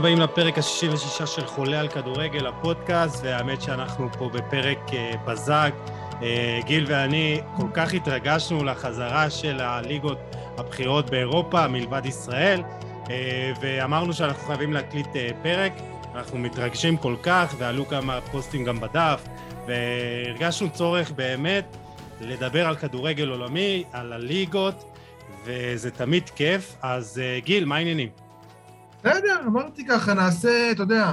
הבאים לפרק ה-66 של חולה על כדורגל, הפודקאסט, והאמת שאנחנו פה בפרק uh, בזק. Uh, גיל ואני כל כך התרגשנו לחזרה של הליגות הבכירות באירופה, מלבד ישראל, uh, ואמרנו שאנחנו חייבים להקליט uh, פרק. אנחנו מתרגשים כל כך, ועלו כמה פוסטים גם בדף, והרגשנו צורך באמת לדבר על כדורגל עולמי, על הליגות, וזה תמיד כיף. אז uh, גיל, מה העניינים? בסדר, אמרתי ככה, נעשה, אתה יודע,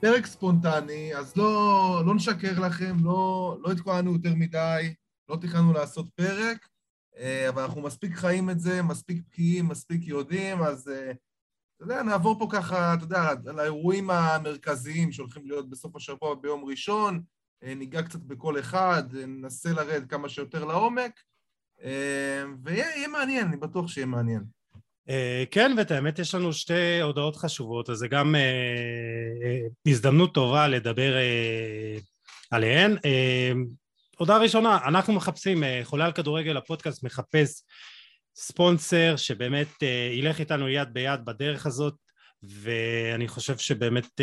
פרק ספונטני, אז לא, לא נשקר לכם, לא, לא התכוננו יותר מדי, לא תכננו לעשות פרק, אה, אבל אנחנו מספיק חיים את זה, מספיק בקיאים, מספיק יודעים, אז אה, אתה יודע, נעבור פה ככה, אתה יודע, על האירועים המרכזיים שהולכים להיות בסוף השבוע ביום ראשון, אה, ניגע קצת בכל אחד, ננסה לרדת כמה שיותר לעומק, ויהיה מעניין, אני בטוח שיהיה מעניין. אה, כן, ואת האמת יש לנו שתי הודעות חשובות, אז זה גם אה, אה, הזדמנות טובה לדבר עליהן. הודעה ראשונה, אנחנו מחפשים, חולה על כדורגל, הפודקאסט מחפש ספונסר שבאמת ילך איתנו יד ביד בדרך הזאת, ואני חושב שבאמת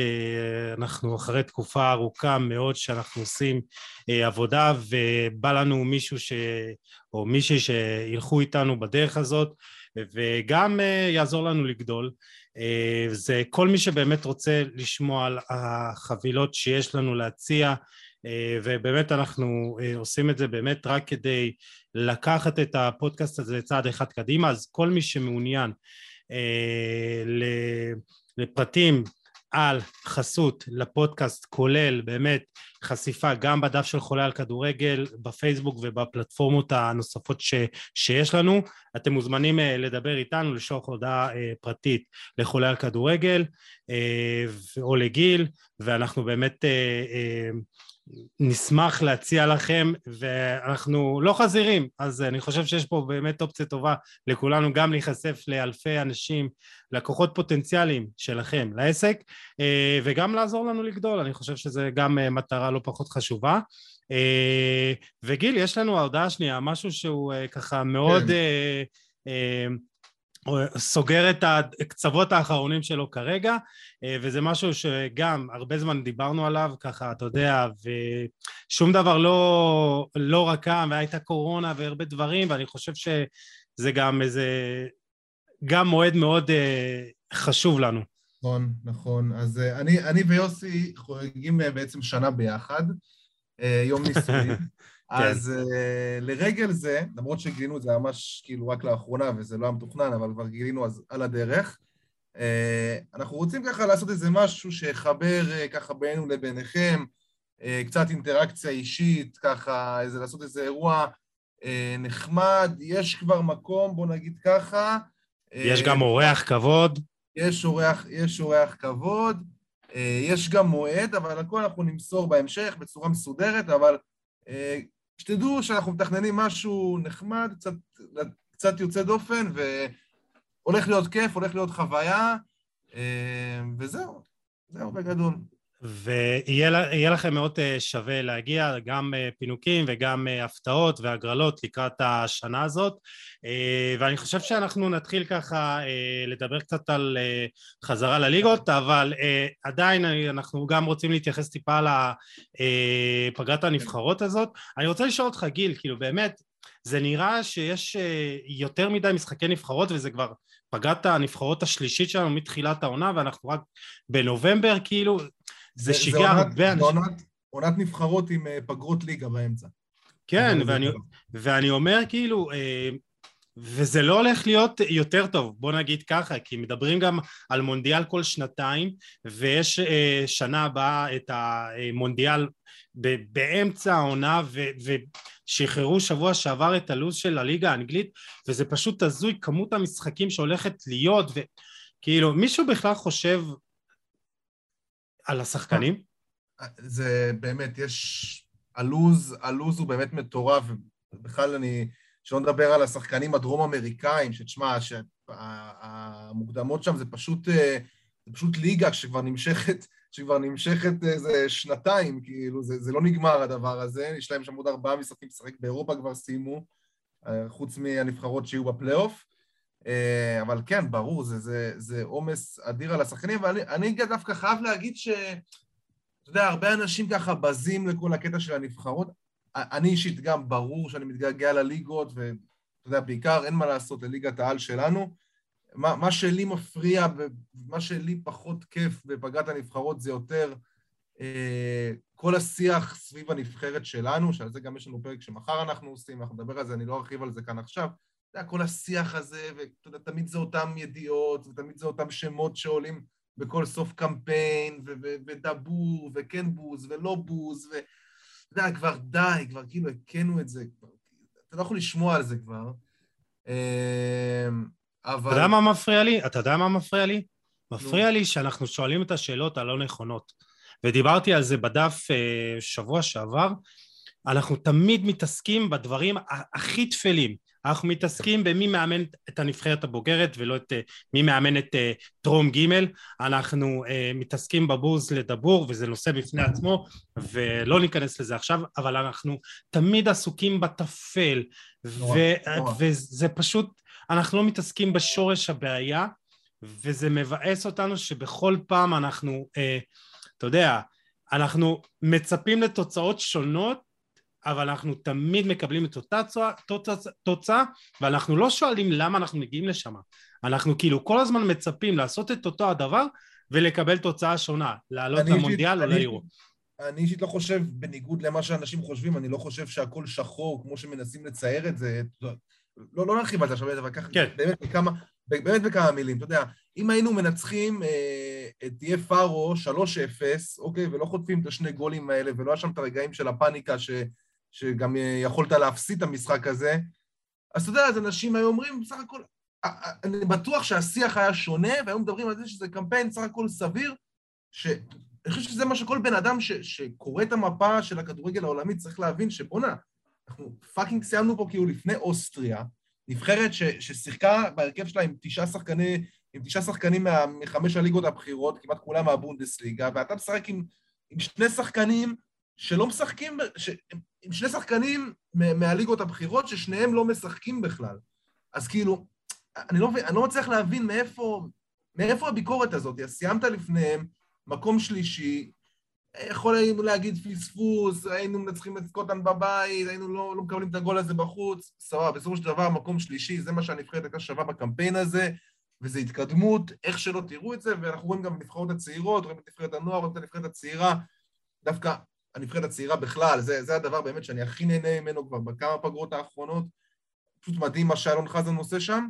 אנחנו אחרי תקופה ארוכה מאוד שאנחנו עושים עבודה, ובא לנו מישהו ש... או מישהי שילכו איתנו בדרך הזאת. וגם אה, יעזור לנו לגדול. אה, זה כל מי שבאמת רוצה לשמוע על החבילות שיש לנו להציע, אה, ובאמת אנחנו עושים את זה באמת רק כדי לקחת את הפודקאסט הזה צעד אחד קדימה, אז כל מי שמעוניין לפרטים על חסות לפודקאסט כולל באמת חשיפה גם בדף של חולה על כדורגל בפייסבוק ובפלטפורמות הנוספות ש, שיש לנו. אתם מוזמנים uh, לדבר איתנו לשלוח הודעה uh, פרטית לחולה על כדורגל uh, או לגיל ואנחנו באמת uh, uh, נשמח להציע לכם ואנחנו לא חזירים. אז אני חושב שיש פה באמת אופציה טובה לכולנו גם להיחשף לאלפי אנשים לקוחות פוטנציאליים שלכם לעסק אה, וגם לעזור לנו לגדול. אני חושב שזה גם אה, מטרה לא פחות חשובה. אה, וגיל יש לנו ההודעה השנייה משהו שהוא ככה מאוד כן. סוגר את הקצוות האחרונים שלו כרגע אה, וזה משהו שגם הרבה זמן דיברנו עליו ככה אתה יודע ושום דבר לא, לא רקם והייתה קורונה והרבה דברים ואני חושב שזה גם איזה גם מועד מאוד אה, חשוב לנו נכון נכון אז אה, אני, אני ויוסי חוגגים בעצם שנה ביחד יום נישואים. אז uh, לרגל זה, למרות שגילינו את זה ממש כאילו רק לאחרונה וזה לא היה מתוכנן, אבל כבר גילינו אז על הדרך, uh, אנחנו רוצים ככה לעשות איזה משהו שיחבר uh, ככה בינינו לביניכם, uh, קצת אינטראקציה אישית, ככה איזה, לעשות איזה אירוע uh, נחמד, יש כבר מקום, בוא נגיד ככה. יש uh, גם אורח כבוד. יש אורח, יש אורח כבוד, uh, יש גם מועד, אבל הכל אנחנו נמסור בהמשך בצורה מסודרת, אבל שתדעו שאנחנו מתכננים משהו נחמד, קצת, קצת יוצא דופן, והולך להיות כיף, הולך להיות חוויה, אה, וזהו, זהו בגדול. ויהיה לכם מאוד אה, שווה להגיע, גם אה, פינוקים וגם הפתעות והגרלות לקראת השנה הזאת. ואני חושב שאנחנו נתחיל ככה לדבר קצת על חזרה לליגות, אבל עדיין אנחנו גם רוצים להתייחס טיפה לפגרת הנבחרות הזאת. אני רוצה לשאול אותך, גיל, כאילו באמת, זה נראה שיש יותר מדי משחקי נבחרות וזה כבר פגרת הנבחרות השלישית שלנו מתחילת העונה ואנחנו רק בנובמבר, כאילו, זה שיגע הרבה אנשים. זה עונת נבחרות עם אה, פגרות ליגה באמצע. כן, ואני, ואני אומר כאילו, אה, וזה לא הולך להיות יותר טוב, בוא נגיד ככה, כי מדברים גם על מונדיאל כל שנתיים, ויש אה, שנה הבאה את המונדיאל באמצע העונה, ושחררו שבוע שעבר את הלו"ז של הליגה האנגלית, וזה פשוט הזוי כמות המשחקים שהולכת להיות, וכאילו, מישהו בכלל חושב על השחקנים? זה באמת, יש... הלוז, הלוז הוא באמת מטורף, ובכלל אני... שלא נדבר על השחקנים הדרום-אמריקאים, שתשמע, שהמוקדמות שם זה פשוט, אה, זה פשוט ליגה שכבר נמשכת, שכבר נמשכת איזה שנתיים, כאילו, זה, זה לא נגמר הדבר הזה, יש להם שם עוד ארבעה משחקים לשחק באירופה כבר סיימו, אה, חוץ מהנבחרות שיהיו בפלייאוף. אה, אבל כן, ברור, זה עומס אדיר על השחקנים, ואני דווקא חייב להגיד ש... אתה יודע, הרבה אנשים ככה בזים לכל הקטע של הנבחרות. אני אישית גם, ברור שאני מתגעגע לליגות, ואתה יודע, בעיקר אין מה לעשות לליגת העל שלנו. מה, מה שלי מפריע ומה שלי פחות כיף בפגרת הנבחרות זה יותר אה, כל השיח סביב הנבחרת שלנו, שעל זה גם יש לנו פרק שמחר אנחנו עושים, אנחנו נדבר על זה, אני לא ארחיב על זה כאן עכשיו. אתה יודע, כל השיח הזה, ואתה יודע, תמיד זה אותם ידיעות, ותמיד זה אותם שמות שעולים בכל סוף קמפיין, ו- ו- ודבור, וכן בוז, ולא בוז, ואתה יודע, כבר די, כבר כאילו הכינו את זה, כבר, אתה לא יכול לשמוע על זה כבר. אה, אבל... אתה יודע מה מפריע לי? אתה יודע מה מפריע לי? מפריע לי שאנחנו שואלים את השאלות הלא נכונות. ודיברתי על זה בדף אה, שבוע שעבר, אנחנו תמיד מתעסקים בדברים הכי טפלים. אנחנו מתעסקים במי מאמן את הנבחרת הבוגרת ולא את אה, מי מאמן את אה, טרום ג' אנחנו מתעסקים בבוז לדבור וזה נושא בפני עצמו ולא ניכנס לזה עכשיו אבל אנחנו תמיד עסוקים בטפל. וזה פשוט אנחנו לא מתעסקים בשורש הבעיה וזה מבאס אותנו שבכל פעם אנחנו אה, אתה יודע, אנחנו מצפים לתוצאות שונות, אבל אנחנו תמיד מקבלים את אותה תוצאה, תוצא, ואנחנו לא שואלים למה אנחנו מגיעים לשם. אנחנו כאילו כל הזמן מצפים לעשות את אותו הדבר ולקבל תוצאה שונה, לעלות למונדיאל או ליורו. אני אישית לא חושב, בניגוד למה שאנשים חושבים, אני לא חושב שהכל שחור, כמו שמנסים לצייר את זה. לא, לא נרחיב על זה עכשיו, אבל ככה, כן. באמת בכמה, באמת בכמה מילים, אתה יודע, אם היינו מנצחים אה, את תהיה פארו 3-0, אוקיי, ולא חוטפים את השני גולים האלה, ולא היה שם את הרגעים של הפאניקה ש, שגם אה, יכולת להפסיד את המשחק הזה, אז אתה יודע, אז אנשים היו אומרים, בסך הכל, אני בטוח שהשיח היה שונה, והיו מדברים על זה שזה קמפיין סך הכל סביר, ש... אני חושב שזה מה שכל בן אדם ש, שקורא את המפה של הכדורגל העולמי צריך להבין שבואנה, אנחנו fucking סיימנו פה כאילו לפני אוסטריה, נבחרת ש, ששיחקה בהרכב שלה עם תשעה שחקני, עם תשעה שחקנים מה, מחמש הליגות הבכירות, כמעט כולם מהבונדסליגה, ואתה משחק עם, עם שני שחקנים שלא משחקים, ש, עם שני שחקנים מהליגות הבכירות ששניהם לא משחקים בכלל. אז כאילו, אני לא, אני לא מצליח להבין מאיפה, מאיפה הביקורת הזאת. אז סיימת לפניהם, מקום שלישי, יכול היינו להגיד פספוס, היינו מנצחים את סקוטן בבית, היינו לא, לא מקבלים את הגול הזה בחוץ, סבבה, בסופו של דבר מקום שלישי, זה מה שהנבחרת הייתה שווה בקמפיין הזה, וזו התקדמות, איך שלא תראו את זה, ואנחנו רואים גם בנבחרות הצעירות, רואים את נבחרת הנוער, רואים את הנבחרת הצעירה, דווקא הנבחרת הצעירה בכלל, זה, זה הדבר באמת שאני הכי נהנה ממנו כבר בכמה פגרות האחרונות, פשוט מדהים מה שאלון חזן עושה שם,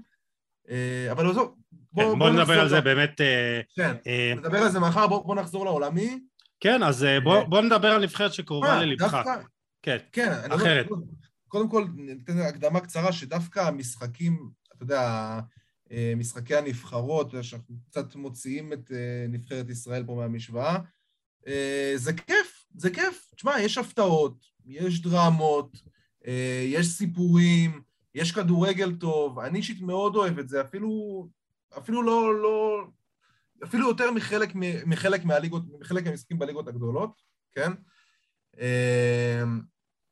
אה, אבל עזוב, בוא, כן, בוא, בוא נדבר על זה באמת... אה, כן, אה... נדבר על זה מחר, בוא, בוא נחזור לעולמי. כן, אז אה, בוא, בוא נדבר על נבחרת שקרובה ללבך. כן, כן, אחרת. לא, קודם כל, ניתן הקדמה קצרה, שדווקא המשחקים, אתה יודע, משחקי הנבחרות, שאנחנו קצת מוציאים את נבחרת ישראל פה מהמשוואה, זה כיף, זה כיף. תשמע, יש הפתעות, יש דרמות, יש סיפורים, יש כדורגל טוב, אני אישית מאוד אוהב את זה, אפילו, אפילו לא, לא, אפילו יותר מחלק, מחלק מהליגות, מחלק מהמשחקים בליגות הגדולות, כן? אמ,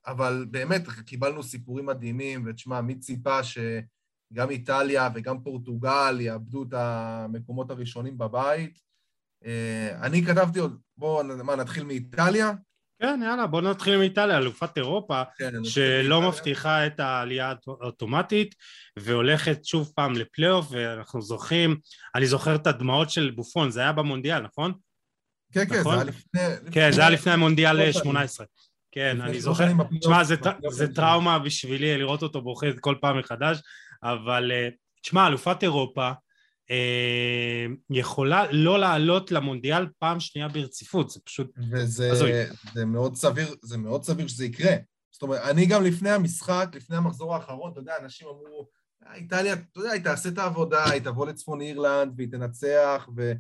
אבל באמת, קיבלנו סיפורים מדהימים, ותשמע, מי ציפה שגם איטליה וגם פורטוגל יאבדו את המקומות הראשונים בבית? אה, אני כתבתי עוד, בואו, מה, נתחיל מאיטליה? כן, יאללה, בוא נתחיל עם איטליה, אלופת אירופה, כן, שלא מבטיחה את העלייה האוטומטית, והולכת שוב פעם לפלייאוף, ואנחנו זוכרים, אני זוכר את הדמעות של בופון, זה היה במונדיאל, נכון? כן, כן, נכון? זה היה לפני... כן, זה היה לפני המונדיאל 18. כן, אני זוכר, תשמע, זה טראומה בשבילי לראות אותו בוכה כל פעם מחדש, אבל אה, תשמע, אלופת אירופה, אה, יכולה לא לעלות למונדיאל פעם שנייה ברציפות, זה פשוט וזה זה מאוד סביר, זה מאוד סביר שזה יקרה. זאת אומרת, אני גם לפני המשחק, לפני המחזור האחרון, אתה יודע, אנשים אמרו, איטליה, אתה יודע, היא תעשה את העבודה, היא תבוא לצפון אירלנד והיא תנצח ו...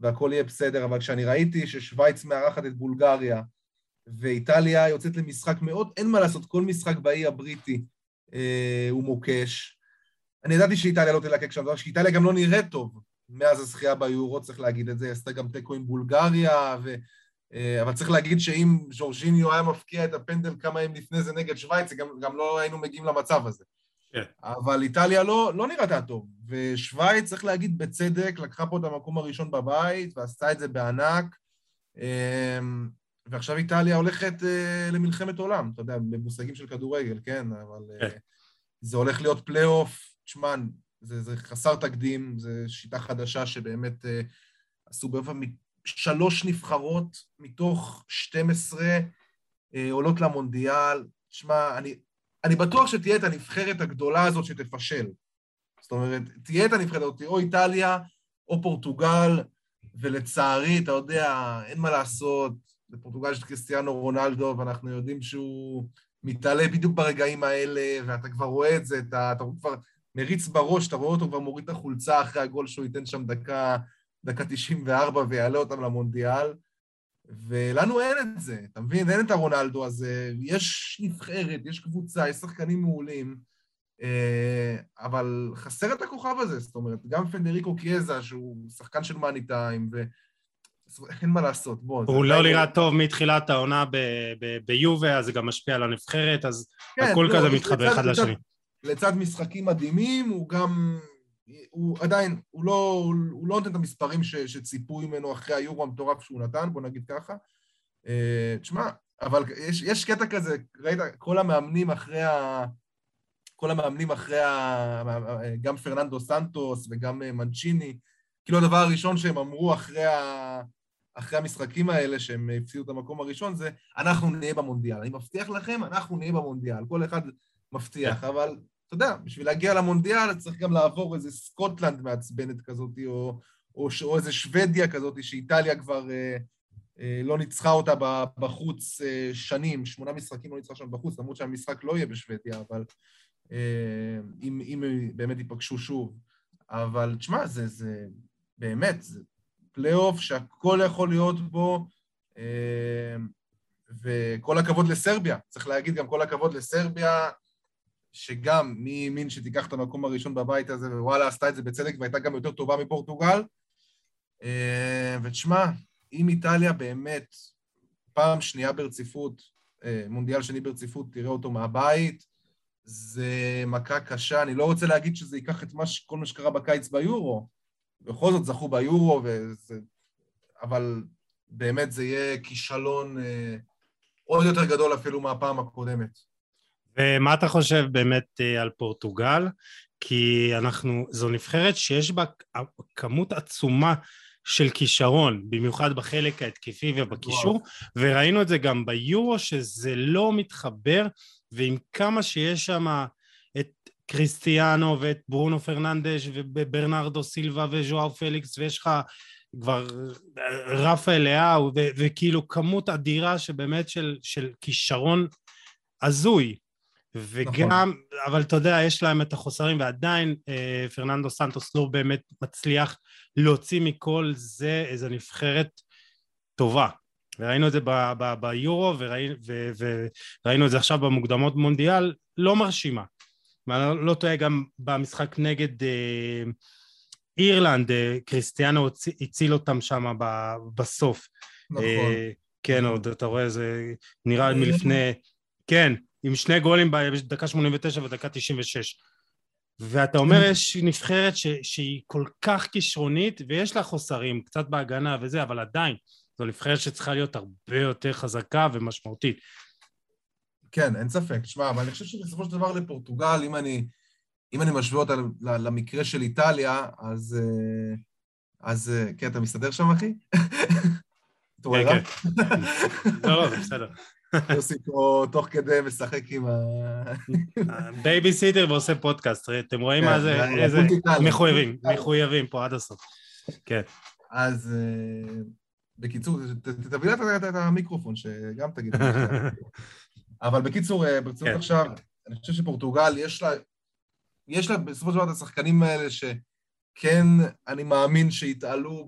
והכל יהיה בסדר, אבל כשאני ראיתי ששווייץ מארחת את בולגריה ואיטליה יוצאת למשחק מאוד, אין מה לעשות, כל משחק באי הבריטי אה, הוא מוקש, אני ידעתי שאיטליה לא תלקק שם, שאיטליה גם לא נראית טוב מאז הזכייה ביורו, צריך להגיד את זה, עשתה גם תיקו עם בולגריה, ו... אה, אבל צריך להגיד שאם ז'ורג'יניו היה מפקיע את הפנדל כמה ימים לפני זה נגד שווייץ, גם, גם לא היינו מגיעים למצב הזה. כן. אבל איטליה לא, לא נראתה טוב, ושווייץ, צריך להגיד בצדק, לקחה פה את המקום הראשון בבית, ועשתה את זה בענק, אמ, ועכשיו איטליה הולכת אה, למלחמת עולם, אתה יודע, במושגים של כדורגל, כן? אבל כן. זה הולך להיות פלייאוף, תשמע, זה, זה חסר תקדים, זו שיטה חדשה שבאמת עשו באופן שלוש נבחרות מתוך 12 אה, עולות למונדיאל. תשמע, אני, אני בטוח שתהיה את הנבחרת הגדולה הזאת שתפשל. זאת אומרת, תהיה את הנבחרת הזאת, או איטליה או פורטוגל, ולצערי, אתה יודע, אין מה לעשות, לפורטוגל יש את קריסטיאנו רונלדו, ואנחנו יודעים שהוא מתעלה בדיוק ברגעים האלה, ואתה כבר רואה את זה, אתה, אתה כבר מריץ בראש, אתה רואה אותו כבר מוריד את החולצה אחרי הגול שהוא ייתן שם דקה דקה 94 ויעלה אותם למונדיאל, ולנו אין את זה, אתה מבין? אין את הרונלדו הזה, יש נבחרת, יש קבוצה, יש שחקנים מעולים, אה, אבל חסר את הכוכב הזה, זאת אומרת, גם פנדריקו קיאזה, שהוא שחקן של מאני טיים, ו... אין מה לעשות, בוא. הוא לא נראה טוב מתחילת העונה ביובה, אז זה גם משפיע על הנבחרת, אז כן, הכל לא, כזה מתחבר אחד לשני. לצד משחקים מדהימים, הוא גם הוא עדיין, הוא לא, הוא לא נותן את המספרים ש, שציפו ממנו אחרי היורו המטורף שהוא נתן, בוא נגיד ככה. Uh, תשמע, אבל יש, יש קטע כזה, ראית, כל המאמנים אחרי ה... כל המאמנים אחרי ה... גם פרננדו סנטוס וגם מנצ'יני, כאילו הדבר הראשון שהם אמרו אחרי, ה... אחרי המשחקים האלה, שהם הפסידו את המקום הראשון, זה אנחנו נהיה במונדיאל. אני מבטיח לכם, אנחנו נהיה במונדיאל. כל אחד מבטיח, כן. אבל אתה יודע, בשביל להגיע למונדיאל צריך גם לעבור איזה סקוטלנד מעצבנת כזאת, או, או, או איזה שוודיה כזאת, שאיטליה כבר אה, אה, לא ניצחה אותה בחוץ אה, שנים, שמונה משחקים לא ניצחה שם בחוץ, למרות שהמשחק לא יהיה בשוודיה, אבל אה, אם, אם באמת ייפגשו שוב. אבל תשמע, זה, זה באמת, זה פלייאוף שהכל יכול להיות בו, אה, וכל הכבוד לסרביה. צריך להגיד גם כל הכבוד לסרביה, שגם מי האמין שתיקח את המקום הראשון בבית הזה, ווואלה, עשתה את זה בצדק והייתה גם יותר טובה מפורטוגל. אה, ותשמע, אם איטליה באמת פעם שנייה ברציפות, אה, מונדיאל שני ברציפות, תראה אותו מהבית, זה מכה קשה. אני לא רוצה להגיד שזה ייקח את מה, כל מה שקרה בקיץ ביורו. בכל זאת זכו ביורו, וזה... אבל באמת זה יהיה כישלון אה, עוד יותר גדול אפילו מהפעם הקודמת. ומה אתה חושב באמת אה, על פורטוגל? כי אנחנו, זו נבחרת שיש בה כמות עצומה של כישרון, במיוחד בחלק ההתקפי ובקישור, וראינו את זה גם ביורו, שזה לא מתחבר, ועם כמה שיש שם את קריסטיאנו ואת ברונו פרננדש וברנרדו סילבה וז'ואר פליקס, ויש לך כבר רפאל לאהו, וכאילו כמות אדירה שבאמת של, של כישרון הזוי, וגם, נכון. אבל אתה יודע, יש להם את החוסרים, ועדיין אה, פרננדו סנטוס לא באמת מצליח להוציא מכל זה איזו נבחרת טובה. וראינו את זה ב- ב- ביורו, וראי, ו- וראינו את זה עכשיו במוקדמות מונדיאל, לא מרשימה. ואני לא טועה, גם במשחק נגד אה, אירלנד, אה, קריסטיאנו הציל אותם שם בסוף. נכון. אה, כן, נכון. עוד אתה רואה, זה נראה מלפני... כן, עם שני גולים בדקה 89 ודקה 96. ואתה אומר, יש נבחרת ש, שהיא כל כך כישרונית, ויש לה חוסרים, קצת בהגנה וזה, אבל עדיין, זו נבחרת שצריכה להיות הרבה יותר חזקה ומשמעותית. כן, אין ספק. תשמע, אבל אני חושב שבסופו של דבר לפורטוגל, אם אני, אם אני משווה אותה למקרה של איטליה, אז... אה, אז כן, אתה מסתדר שם, אחי? כן, כן. לא, לא, בסדר. יוסי פה תוך כדי משחק עם ה... בייביסיטר ועושה פודקאסט, אתם רואים מה זה? כן, איזה... מחויבים, מחויבים פה עד הסוף. כן. אז אה, בקיצור, תביא לה את המיקרופון, שגם תגיד. אבל בקיצור, אה, ברצינות כן. עכשיו, אני חושב שפורטוגל, יש לה, יש לה בסופו של דבר את השחקנים האלה שכן, אני מאמין שיתעלו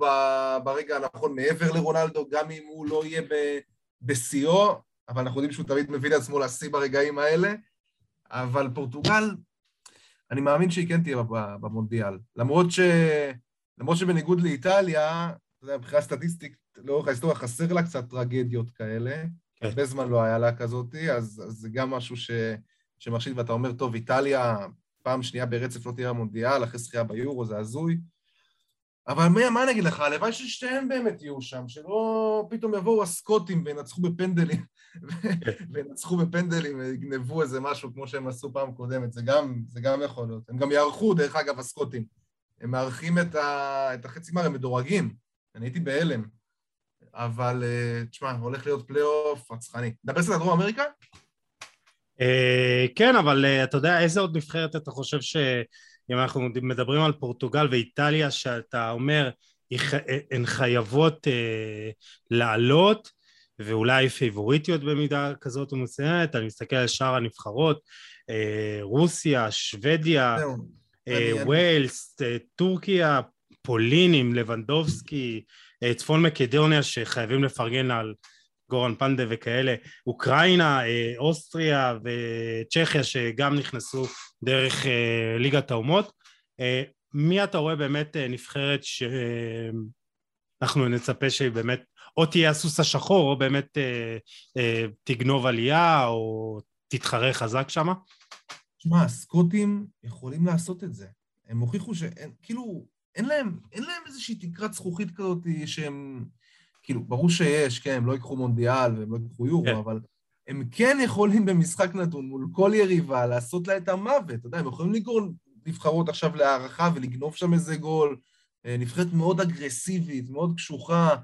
ברגע הנכון מעבר לרונלדו, גם אם הוא לא יהיה בשיאו, אבל אנחנו יודעים שהוא תמיד מביא לעצמו לשיא ברגעים האלה. אבל פורטוגל, אני מאמין שהיא כן תהיה במונדיאל. למרות, ש... למרות שבניגוד לאיטליה, אתה יודע, מבחינה סטטיסטית, לאורך ההיסטוריה חסר לה קצת טרגדיות כאלה. כן. הרבה זמן לא היה לה כזאתי, אז, אז זה גם משהו ש... שמחשיד, ואתה אומר, טוב, איטליה, פעם שנייה ברצף לא תהיה המונדיאל, אחרי זכייה ביורו, זה הזוי. אבל מה, מה אני אגיד לך, הלוואי ששתיהם באמת יהיו שם, שלא פתאום יבואו הסקוטים וינצחו בפנדלים, וינצחו בפנדלים ויגנבו איזה משהו כמו שהם עשו פעם קודמת, זה גם, זה גם יכול להיות. הם גם יערכו, דרך אגב, הסקוטים. הם מארחים את, ה, את החצי גמר, הם מדורגים. אני הייתי בהלם. אבל אה, תשמע, הולך להיות פלייאוף רצחני. נדבר קצת על דרום אמריקה? אה, כן, אבל אה, אתה יודע איזה עוד נבחרת אתה חושב שאם אנחנו מדברים על פורטוגל ואיטליה, שאתה אומר, הן חייבות לעלות, ואולי פייבוריטיות במידה כזאת ומסוימת, אני מסתכל על שאר הנבחרות, רוסיה, שוודיה, ווילס, טורקיה, פולין עם לבנדובסקי, אה, צפון מקדוניה שחייבים לפרגן על גורן פנדה וכאלה, אוקראינה, אה, אוסטריה וצ'כיה שגם נכנסו דרך אה, ליגת האומות. מי אתה רואה באמת נבחרת שאנחנו נצפה שהיא באמת או תהיה הסוס השחור או באמת תגנוב עלייה או תתחרה חזק שמה? תשמע, הסקוטים יכולים לעשות את זה. הם הוכיחו שאין, כאילו, אין להם, אין להם איזושהי תקרת זכוכית כזאת שהם... כאילו, ברור שיש, כן, הם לא ייקחו מונדיאל והם לא ייקחו יורו, כן. אבל הם כן יכולים במשחק נתון מול כל יריבה לעשות לה את המוות, אתה יודע, הם יכולים לגרור נבחרות עכשיו להערכה ולגנוב שם איזה גול. אה, נבחרת מאוד אגרסיבית, מאוד קשוחה,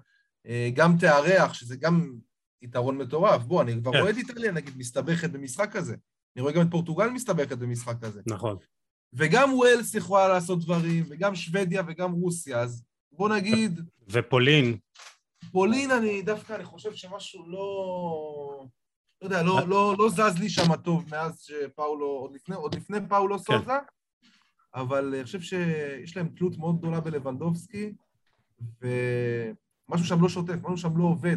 אה, גם תארח, שזה גם יתרון מטורף. בוא, אני כבר כן. רואה את איטליה, נגיד, מסתבכת במשחק כזה. אני רואה גם את פורטוגל מסתבכת במשחק כזה. נכון. וגם ווילס יכולה לעשות דברים, וגם שוודיה וגם רוסיה, אז בוא נגיד... ופולין. פולין, אני דווקא, אני חושב שמשהו לא... לא יודע, לא, לא, לא זז לי שם טוב מאז שפאולו, עוד לפני, עוד לפני פאולו כן. סוזה, אבל אני חושב שיש להם תלות מאוד גדולה בלבנדובסקי, ומשהו שם לא שוטף, משהו שם לא עובד,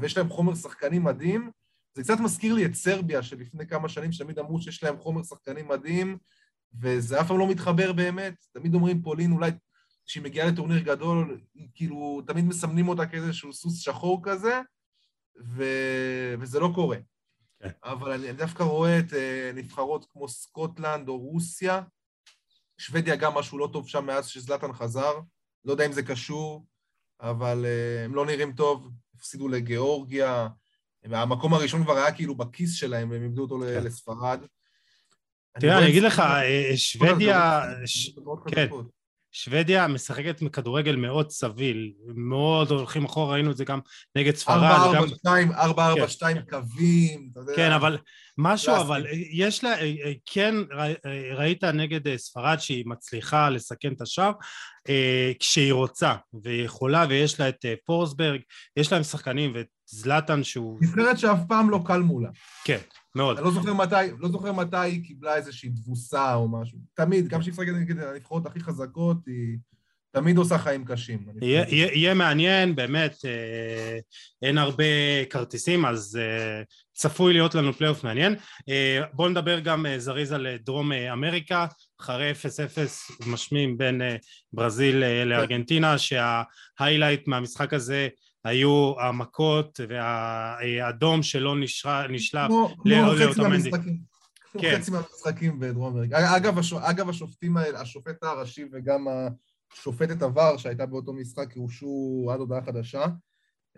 ויש להם חומר שחקנים מדהים. זה קצת מזכיר לי את סרביה, שלפני כמה שנים שתמיד אמרו שיש להם חומר שחקנים מדהים, וזה אף פעם לא מתחבר באמת. תמיד אומרים פולין אולי, כשהיא מגיעה לטורניר גדול, כאילו, תמיד מסמנים אותה כאיזשהו סוס שחור כזה, ו... וזה לא קורה. כן. אבל אני דווקא רואה את uh, נבחרות כמו סקוטלנד או רוסיה, שוודיה גם משהו לא טוב שם מאז שזלטן חזר, לא יודע אם זה קשור, אבל uh, הם לא נראים טוב, הפסידו לגיאורגיה, המקום הראשון כבר היה כאילו בכיס שלהם, והם איבדו אותו כן. לספרד. תראה, אני אגיד לך, אה, שוודיה, כן, שוודיה משחקת מכדורגל מאוד סביל, מאוד הולכים אחורה, ראינו את זה גם נגד ספרד. 4-4-2 כן. קווים, אתה יודע. כן, אבל משהו, אבל יש לה, אה, אה, כן ראית נגד ספרד שהיא מצליחה לסכן את השאר, כשהיא רוצה, והיא יכולה, ויש לה את פורסברג, יש להם שחקנים, ואת זלאטן שהוא... נבחרת שאף פעם לא קל מולה. כן. מאוד. אני לא זוכר מתי, לא זוכר מתי היא קיבלה איזושהי תבוסה או משהו. תמיד, גם כשהיא משחקת נגד הנבחרות הכי חזקות, היא תמיד עושה חיים קשים. יהיה, יהיה מעניין, באמת, אה, אין הרבה כרטיסים, אז אה, צפוי להיות לנו פלייאוף מעניין. אה, בואו נדבר גם אה, זריז על אה, דרום אה, אמריקה, אחרי 0-0 משמים בין אה, ברזיל אה, לארגנטינה, שה highlight מהמשחק הזה היו המכות והאדום שלא נשלח לאוטומנדי. כמו כן. חצי מהמשחקים בדרום אמריקה. אגב, אגב, השופטים האלה, השופט הראשי וגם השופטת עבר שהייתה באותו משחק, הורשו עד הודעה חדשה.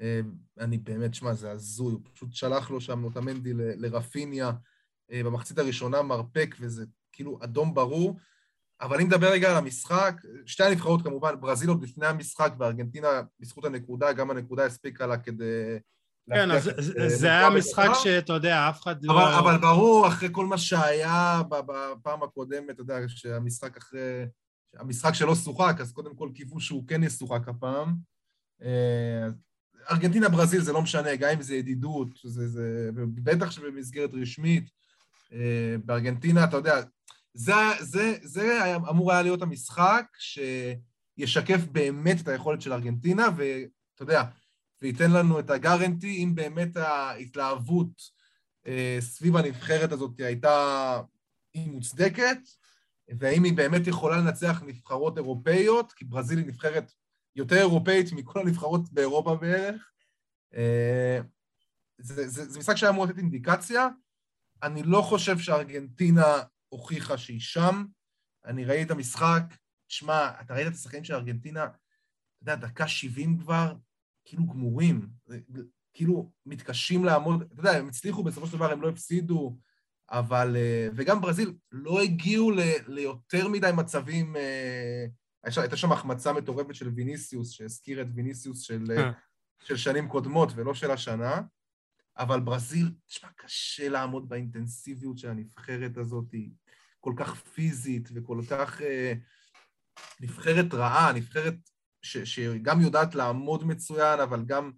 אה, אני באמת, שמע, זה הזוי, הוא פשוט שלח לו שם אוטמנדי לרפיניה אה, במחצית הראשונה, מרפק, וזה כאילו אדום ברור. אבל אם נדבר רגע על המשחק, שתי הנבחרות כמובן, ברזיל עוד לפני המשחק וארגנטינה בזכות הנקודה, גם הנקודה הספיקה לה כדי... כן, אז זה היה משחק שאתה יודע, אף אחד לא... אבל, אבל ברור, אחרי כל מה שהיה בפעם הקודמת, אתה יודע, שהמשחק אחרי... המשחק שלא שוחק, אז קודם כל קיוו שהוא כן ישוחק הפעם. אה, ארגנטינה ברזיל זה לא משנה, גם אם זה ידידות, זה, זה, בטח שבמסגרת רשמית. אה, בארגנטינה, אתה יודע, זה, זה, זה אמור היה להיות המשחק שישקף באמת את היכולת של ארגנטינה, ואתה יודע, וייתן לנו את הגרנטי אם באמת ההתלהבות אה, סביב הנבחרת הזאת הייתה, היא מוצדקת, והאם היא באמת יכולה לנצח נבחרות אירופאיות, כי ברזיל היא נבחרת יותר אירופאית מכל הנבחרות באירופה בערך. אה, זה, זה, זה משחק שהיה אמור לתת אינדיקציה. אני לא חושב שארגנטינה הוכיחה שהיא שם. אני ראיתי את המשחק, שמע, אתה ראית את השחקנים של ארגנטינה, אתה יודע, דקה 70 כבר, כאילו גמורים, כאילו מתקשים לעמוד, אתה יודע, הם הצליחו, בסופו של דבר הם לא הפסידו, אבל... אה, וגם ברזיל לא הגיעו ל, ליותר מדי מצבים... אה, הייתה שם החמצה מטורפת של ויניסיוס, שהזכיר את ויניסיוס של, אה. של שנים קודמות ולא של השנה, אבל ברזיל, תשמע, קשה לעמוד באינטנסיביות של הנבחרת הזאת, כל כך פיזית וכל כך... נבחרת רעה, נבחרת שגם יודעת לעמוד מצוין, אבל גם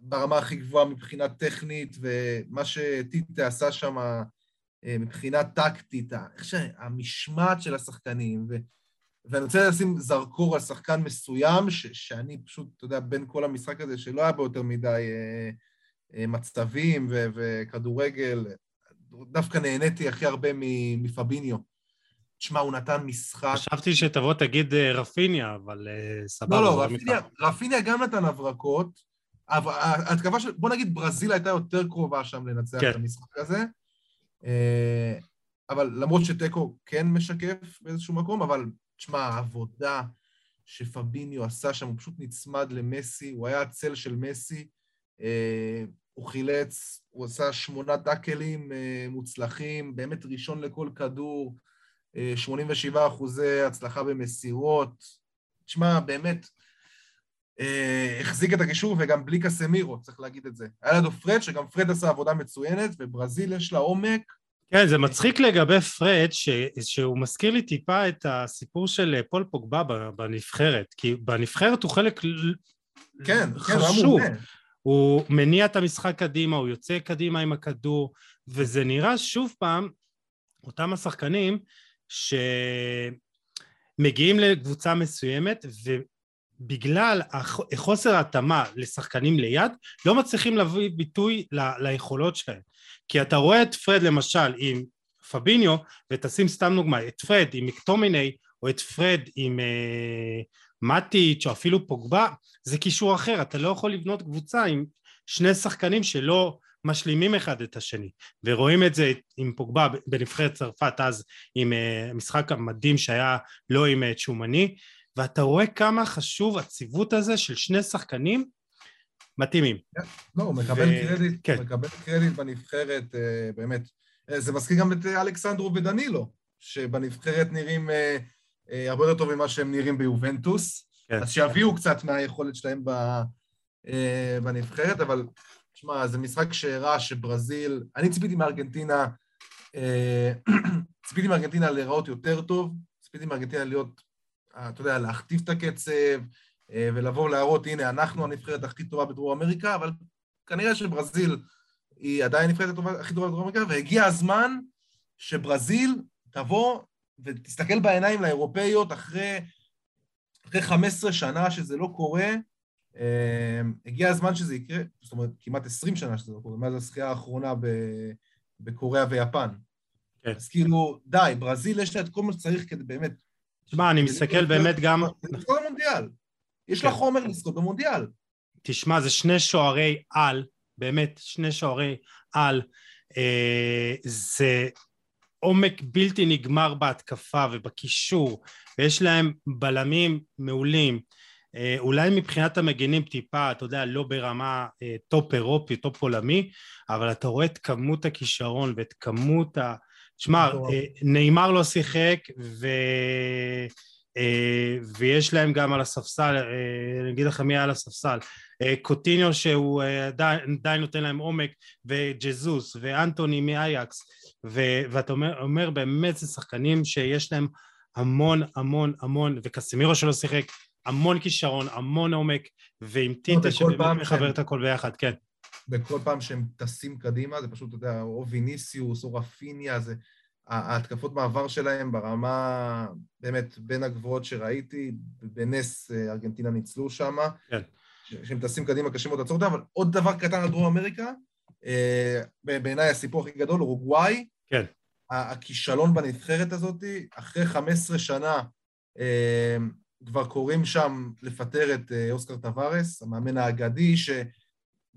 ברמה הכי גבוהה מבחינה טכנית, ומה שטיטה עשה שם אה, מבחינה טקטית, איך שהמשמעת של השחקנים, ו... ואני רוצה לשים זרקור על שחקן מסוים, ש... שאני פשוט, אתה יודע, בין כל המשחק הזה, שלא היה בו יותר מדי אה, אה, מצבים ו... וכדורגל, דווקא נהניתי הכי הרבה מפביניו. תשמע, הוא נתן משחק... חשבתי שתבוא תגיד רפיניה, אבל סבבה. לא, לא, רפיניה, רפיניה גם נתן הברקות, ההתקפה של, בוא נגיד ברזיל הייתה יותר קרובה שם לנצח כן. את המשחק הזה, אה, אבל למרות שתיקו כן משקף באיזשהו מקום, אבל תשמע, העבודה שפביניו עשה שם, הוא פשוט נצמד למסי, הוא היה הצל של מסי, אה, הוא חילץ, הוא עשה שמונה דאקלים אה, מוצלחים, באמת ראשון לכל כדור, 87 אחוזי הצלחה במסירות. תשמע, באמת, אה, החזיק את הקישור וגם בלי קסמירו, צריך להגיד את זה. היה לנו פרד, שגם פרד עשה עבודה מצוינת, וברזיל יש לה עומק. כן, זה מצחיק לגבי פרד, ש... שהוא מזכיר לי טיפה את הסיפור של פול פוגבה בנבחרת, כי בנבחרת הוא חלק כן, חשוב. כן, הוא מניע את המשחק קדימה, הוא יוצא קדימה עם הכדור, וזה נראה שוב פעם, אותם השחקנים שמגיעים לקבוצה מסוימת, בגלל חוסר התאמה לשחקנים ליד, לא מצליחים להביא ביטוי ל- ליכולות שלהם. כי אתה רואה את פרד למשל עם פביניו, ותשים סתם דוגמא, את פרד עם מקטומיני, או את פרד עם אה, מטיץ' או אפילו פוגבה, זה קישור אחר, אתה לא יכול לבנות קבוצה עם שני שחקנים שלא משלימים אחד את השני, ורואים את זה עם פוגבה בנבחרת צרפת אז עם אה, משחק המדהים שהיה לא עם אה, צ'ומני, ואתה רואה כמה חשוב הציוות הזה של שני שחקנים מתאימים. לא, הוא מקבל ו... קרדיט, כן. הוא מקבל קרדיט בנבחרת, אה, באמת. אה, זה מזכיר גם את אה, אלכסנדרו ודנילו, שבנבחרת נראים הרבה יותר טוב ממה שהם נראים ביובנטוס. כן. אז שיביאו קצת מהיכולת שלהם בנבחרת, אבל תשמע, זה משחק שהראה שברזיל, אני ציפיתי מארגנטינה, ציפיתי מארגנטינה להיראות יותר טוב, ציפיתי מארגנטינה להיות אתה יודע, להכתיב את הקצב אה, ולבוא להראות, הנה, אנחנו הנבחרת הכי טובה בדרום אמריקה, אבל כנראה שברזיל היא עדיין הנבחרת הכי טובה בדרום אמריקה, והגיע הזמן שברזיל תבוא ותסתכל בעיניים לאירופאיות אחרי, אחרי 15 שנה שזה לא קורה, אה, הגיע הזמן שזה יקרה, זאת אומרת, כמעט 20 שנה שזה לא קורה, מאז הזכייה האחרונה בקוריאה ויפן. כן. אז כאילו, די, ברזיל יש לה את כל מה שצריך כדי באמת תשמע, אני מסתכל באמת גם... לזכות במונדיאל. יש לה כן. חומר לזכות במונדיאל. תשמע, זה שני שוערי על, באמת, שני שוערי על. אה, זה עומק בלתי נגמר בהתקפה ובקישור, ויש להם בלמים מעולים. אה, אולי מבחינת המגנים טיפה, אתה יודע, לא ברמה אה, טופ אירופי, טופ עולמי, אבל אתה רואה את כמות הכישרון ואת כמות ה... שמע, אה, נאמר לא שיחק, ו... אה, ויש להם גם על הספסל, אה, אני אגיד לך מי היה על הספסל, קוטיניו שהוא עדיין נותן להם עומק, וג'זוס, ואנטוני מאייקס, ואתה אומר, אומר באמת זה שחקנים שיש להם המון המון המון, וקסמירו שלא שיחק, המון כישרון, המון עומק, ועם לא, טיטה שבאמת מחבר את הכל ביחד, כן. וכל פעם שהם טסים קדימה, זה פשוט, אתה יודע, או ויניסיוס או רפיניה, זה... ההתקפות מעבר שלהם ברמה, באמת, בין הגבוהות שראיתי, בנס אה, ארגנטינה ניצלו שם. כן. שהם טסים קדימה קשה מאוד לעצור אותם, אבל עוד דבר קטן על דרום אמריקה, אה, בעיניי הסיפור הכי גדול, אורוגוואי. כן. הכישלון בנבחרת הזאת, אחרי 15 שנה, אה, כבר קוראים שם לפטר את אוסקר טווארס, המאמן האגדי, ש...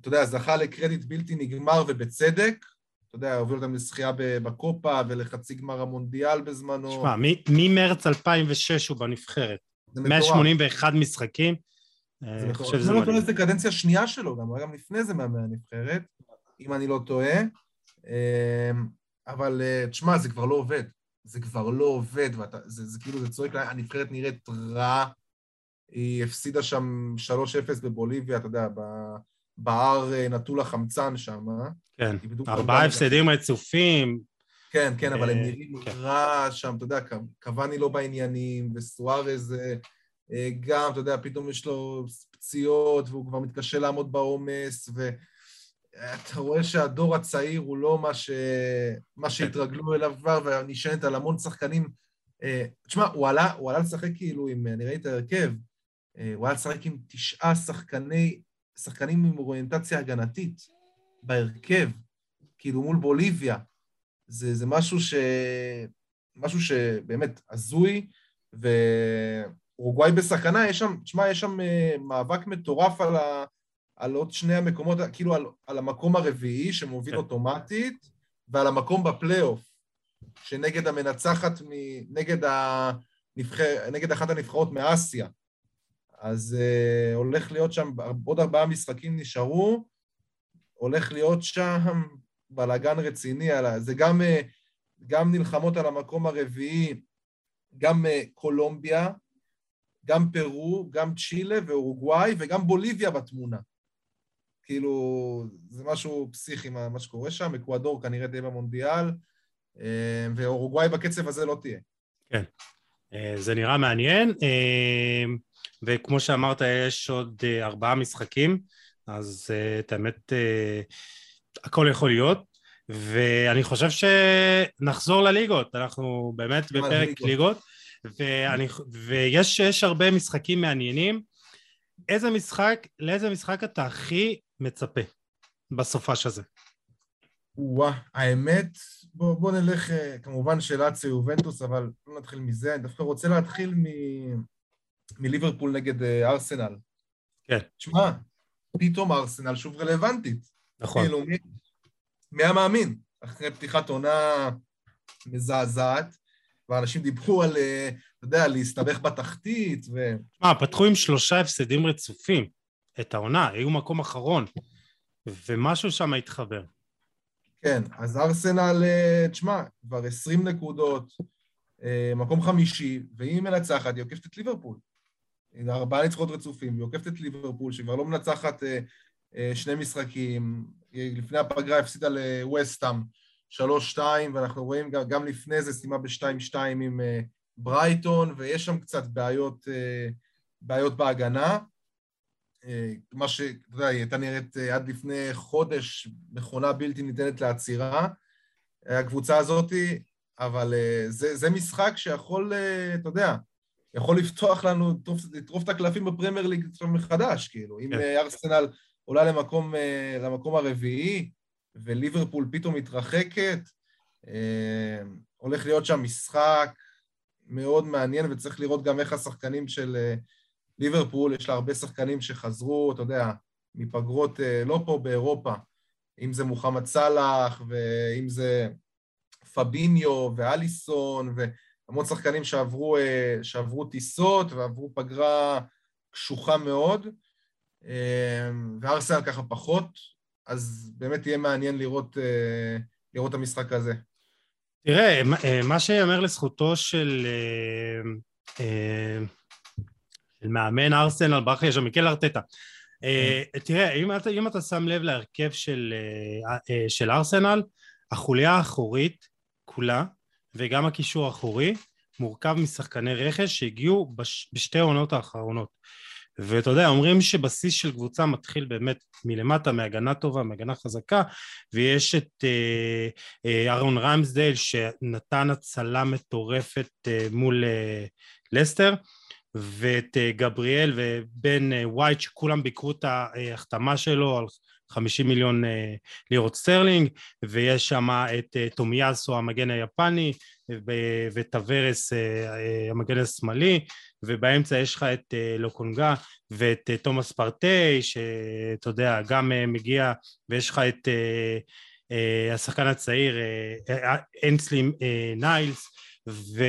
אתה יודע, זכה לקרדיט בלתי נגמר ובצדק, אתה יודע, הוביל אותם לזכייה בקופה ולחצי גמר המונדיאל בזמנו. שמע, ממרץ 2006 הוא בנבחרת. 181 משחקים. זה אה, מטורף. זה מטורף, זה קדנציה שנייה שלו גם, גם לפני זה מהנבחרת, אם אני לא טועה. אמ, אבל אה, תשמע, זה כבר לא עובד. זה כבר לא עובד, ואתה, זה, זה כאילו, זה צועק, הנבחרת נראית רע. היא הפסידה שם 3-0 בבוליביה, אתה יודע, בהר אה, נטול החמצן שם. כן, ארבעה הפסדים רצופים. כן, כן, אבל הם נראים כן. רע שם, אתה יודע, קוואני לא בעניינים, וסוארז גם, אתה יודע, פתאום יש לו פציעות, והוא כבר מתקשה לעמוד בעומס, ו... אתה רואה שהדור הצעיר הוא לא מה, ש... מה שהתרגלו אליו כבר, ונשענת על המון שחקנים. אה, תשמע, הוא עלה, הוא עלה לשחק כאילו עם, אני ראיתי את ההרכב, אה, הוא עלה לשחק עם תשעה שחקני, שחקנים עם אוריינטציה הגנתית בהרכב, כאילו מול בוליביה. זה, זה משהו ש... משהו שבאמת הזוי, ואורוגוואי בסכנה, יש שם, תשמע, יש שם אה, מאבק מטורף על ה... על עוד שני המקומות, כאילו על, על המקום הרביעי שמוביל כן. אוטומטית, ועל המקום בפלייאוף, שנגד המנצחת, מ, נגד, הנבחר, נגד אחת הנבחרות מאסיה. אז uh, הולך להיות שם, עוד ארבעה משחקים נשארו, הולך להיות שם בלאגן רציני. זה גם, uh, גם נלחמות על המקום הרביעי, גם uh, קולומביה, גם פרו, גם צ'ילה ואורוגוואי וגם בוליביה בתמונה. כאילו, זה משהו פסיכי מה שקורה שם, אקוודור כנראה תהיה במונדיאל, אה, ואורוגוואי בקצב הזה לא תהיה. כן, אה, זה נראה מעניין, אה, וכמו שאמרת, יש עוד ארבעה משחקים, אז את האמת, הכל יכול להיות, ואני חושב שנחזור לליגות, אנחנו באמת בפרק ליגות, ליגות ואני, ויש הרבה משחקים מעניינים. איזה משחק, לאיזה משחק אתה הכי מצפה בסופש הזה? וואה, האמת, בוא, בוא נלך, אה, כמובן שאלת יובנטוס, אבל לא נתחיל מזה, אני דווקא רוצה להתחיל מ... מליברפול נגד אה, ארסנל. כן. תשמע, פתאום ארסנל שוב רלוונטית. נכון. כאילו, מי, מי המאמין? אחרי פתיחת עונה מזעזעת, ואנשים דיברו על, אה, אתה יודע, להסתבך בתחתית, ו... מה, פתחו עם שלושה הפסדים רצופים. את העונה, היו מקום אחרון, ומשהו שם התחבר. כן, אז ארסנל, אה, תשמע, כבר 20 נקודות, אה, מקום חמישי, ואם היא מנצחת, היא עוקפת את ליברפול. היא ארבעה ניצחונות רצופים, היא עוקפת את ליברפול, שכבר לא מנצחת שני משחקים, לפני הפגרה הפסידה לווסטאם 3-2, ואנחנו רואים גם, גם לפני זה סיימה ב-2-2 עם ברייטון, ויש שם קצת בעיות, בעיות בהגנה. אה, מה שאתה יודע, היא הייתה נראית אה, עד לפני חודש מכונה בלתי ניתנת לעצירה, הקבוצה הזאת, אבל אה, זה, זה משחק שיכול, אתה יודע, יכול לפתוח לנו, לטרוף את הקלפים בפרמייר ליג מחדש, כאילו. אם כן. ארסנל עולה למקום, למקום הרביעי, וליברפול פתאום מתרחקת, הולך להיות שם משחק מאוד מעניין, וצריך לראות גם איך השחקנים של ליברפול, יש לה הרבה שחקנים שחזרו, אתה יודע, מפגרות אה, לא פה באירופה, אם זה מוחמד סאלח, ואם זה פביניו ואליסון, והמון שחקנים שעברו, אה, שעברו טיסות ועברו פגרה קשוחה מאוד, אה, וארסנל ככה פחות, אז באמת יהיה מעניין לראות, לראות את המשחק הזה. תראה, מה שיאמר לזכותו של של מאמן ארסנל, ברח לי שם מיקל ארטטה. אה, תראה, אם אתה שם לב להרכב של אה, אה, של ארסנל, החוליה האחורית כולה, וגם הקישור האחורי, מורכב משחקני רכש שהגיעו בש, בשתי העונות האחרונות. ואתה יודע, אומרים שבסיס של קבוצה מתחיל באמת מלמטה, מהגנה טובה, מהגנה חזקה, ויש את אה, אה, אהרון רמסדייל שנתן הצלה מטורפת אה, מול אה, לסטר, ואת אה, גבריאל ובן אה, ווייט שכולם ביקרו את ההחתמה שלו על 50 מיליון אה, לירות סטרלינג ויש שם את תומיאסו המגן היפני ואת הוורס המגן השמאלי ובאמצע יש לך את לוקונגה ואת תומאס פרטי שאתה יודע גם מגיע ויש לך את השחקן הצעיר אנסלי ניילס, ו...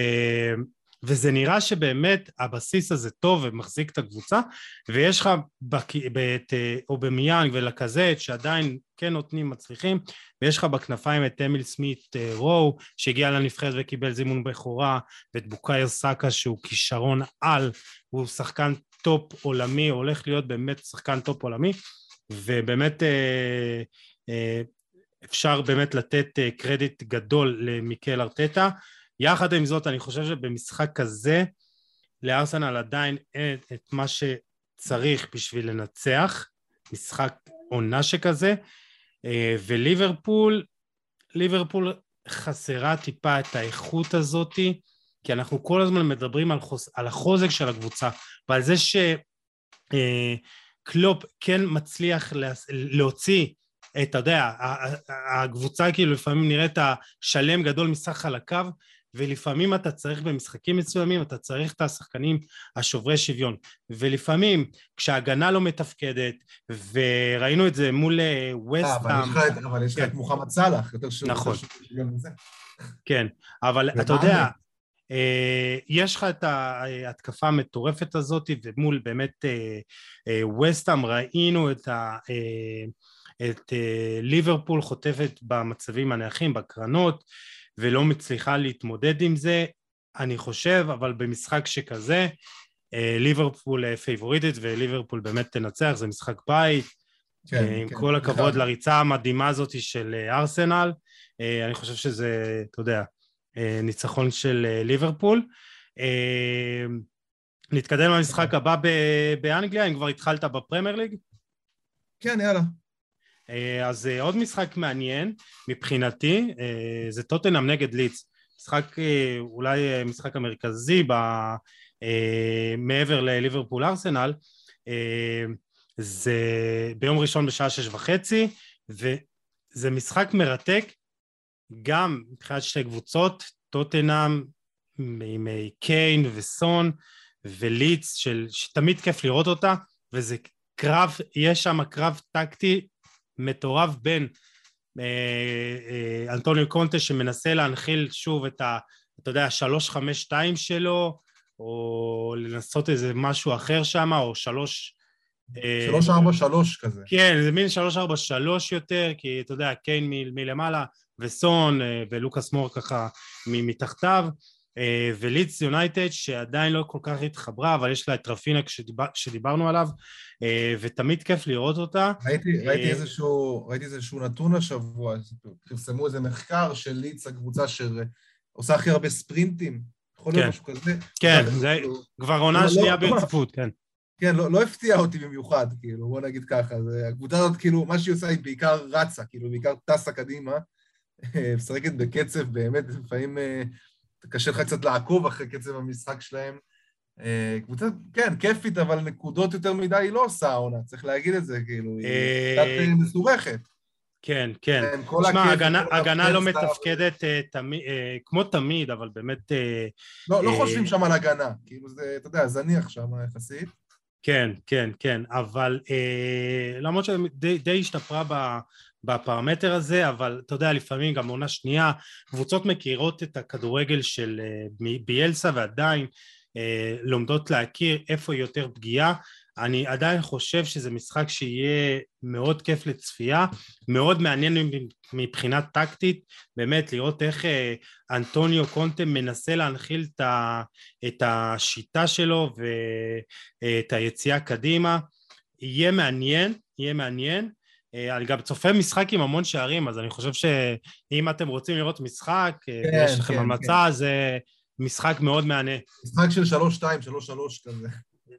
וזה נראה שבאמת הבסיס הזה טוב ומחזיק את הקבוצה ויש לך את אובמיאנג ולקזט שעדיין כן נותנים מצליחים ויש לך בכנפיים את אמיל סמית רו שהגיע לנבחרת וקיבל זימון בכורה ואת בוקאיו סאקה שהוא כישרון על הוא שחקן טופ עולמי הולך להיות באמת שחקן טופ עולמי ובאמת אה, אה, אפשר באמת לתת אה, קרדיט גדול למיקל ארטטה יחד עם זאת אני חושב שבמשחק כזה לארסנל עדיין אין את מה שצריך בשביל לנצח משחק עונה שכזה וליברפול ליברפול חסרה טיפה את האיכות הזאתי כי אנחנו כל הזמן מדברים על, חוז, על החוזק של הקבוצה ועל זה שקלופ כן מצליח להוציא את, אתה יודע, הקבוצה כאילו לפעמים נראית השלם גדול מסך חלקיו ולפעמים אתה צריך במשחקים מסוימים, אתה צריך את השחקנים השוברי שוויון. ולפעמים כשההגנה לא מתפקדת, וראינו את זה מול ווסטהאם... אה, אבל יש לך את כן. מוחמד סאלח, יותר שוויון נכון. כן, אבל אתה יודע... אה, יש לך את ההתקפה המטורפת הזאת ומול באמת ווסטהאם ראינו את, ה, את ליברפול חוטפת במצבים הנייחים, בקרנות ולא מצליחה להתמודד עם זה, אני חושב, אבל במשחק שכזה, אה, ליברפול אה, פייבוריטית וליברפול באמת תנצח, זה משחק בית, כן, אה, עם כן, כל הכבוד נכון. לריצה המדהימה הזאת של ארסנל, אני חושב שזה, אתה יודע, ניצחון של ליברפול. נתקדם למשחק הבא באנגליה, אם כבר התחלת בפרמייר ליג? כן, יאללה. אה, אז אה, עוד משחק מעניין מבחינתי אה, זה טוטנאם נגד ליץ משחק אולי משחק המרכזי ב, מעבר לליברפול ארסנל זה ביום ראשון בשעה שש וחצי וזה משחק מרתק גם מבחינת שתי קבוצות טוטנאם עם קיין וסון וליץ של, שתמיד כיף לראות אותה וזה קרב, יש שם קרב טקטי מטורף בין אה, אה, אנטוניו קונטה שמנסה להנחיל שוב את ה... אתה יודע, שלוש חמש שתיים שלו, או לנסות איזה משהו אחר שם, או שלוש... אה, שלוש ארבע שלוש כזה. כן, זה מין שלוש ארבע שלוש יותר, כי אתה יודע, קיין מלמעלה, וסון ולוקאס מור ככה מתחתיו. אה, ולידס יונייטד שעדיין לא כל כך התחברה אבל יש לה את רפינה שדיבר, שדיברנו עליו אה, ותמיד כיף לראות אותה. ראיתי, ראיתי, אה, איזשהו, ראיתי איזשהו נתון השבוע, פרסמו איזה מחקר של לידס הקבוצה שעושה הכי הרבה ספרינטים, יכול להיות כן. משהו כזה. כן, זה כאילו, כבר עונה לא, שנייה לא, ברציפות, כן. כן, לא, לא הפתיע אותי במיוחד, כאילו, בוא נגיד ככה, זה, הקבוצה הזאת, כאילו, מה שהיא עושה היא בעיקר רצה, כאילו, בעיקר טסה קדימה, משחקת בקצב באמת, לפעמים קשה לך קצת לעקוב אחרי קצב המשחק שלהם. אה, קבוצה, כן, כיפית, אבל נקודות יותר מדי היא לא עושה העונה, צריך להגיד את זה, כאילו, היא אה, קצת אה, מסובכת. כן, כן. תשמע, הגנה לא מתפקדת כמו תמיד, אבל באמת... לא, לא חושבים שם על הגנה, כאילו זה, אתה יודע, זניח שם יחסית. כן, כן, כן, אבל למרות שדי השתפרה בפרמטר הזה, אבל אתה יודע, לפעמים גם עונה שנייה, קבוצות מכירות את הכדורגל של אה, ביאלסה ועדיין אה, לומדות להכיר איפה היא יותר פגיעה. אני עדיין חושב שזה משחק שיהיה מאוד כיף לצפייה, מאוד מעניין מבחינה טקטית, באמת לראות איך אה, אנטוניו קונטה מנסה להנחיל את השיטה שלו ואת היציאה קדימה. יהיה מעניין, יהיה מעניין. אה, אני גם צופה משחק עם המון שערים, אז אני חושב שאם אתם רוצים לראות משחק, אה, כן, יש לכם כן, המלצה, כן. זה משחק מאוד מהנה. משחק של שלוש שתיים, שלוש שלוש כזה.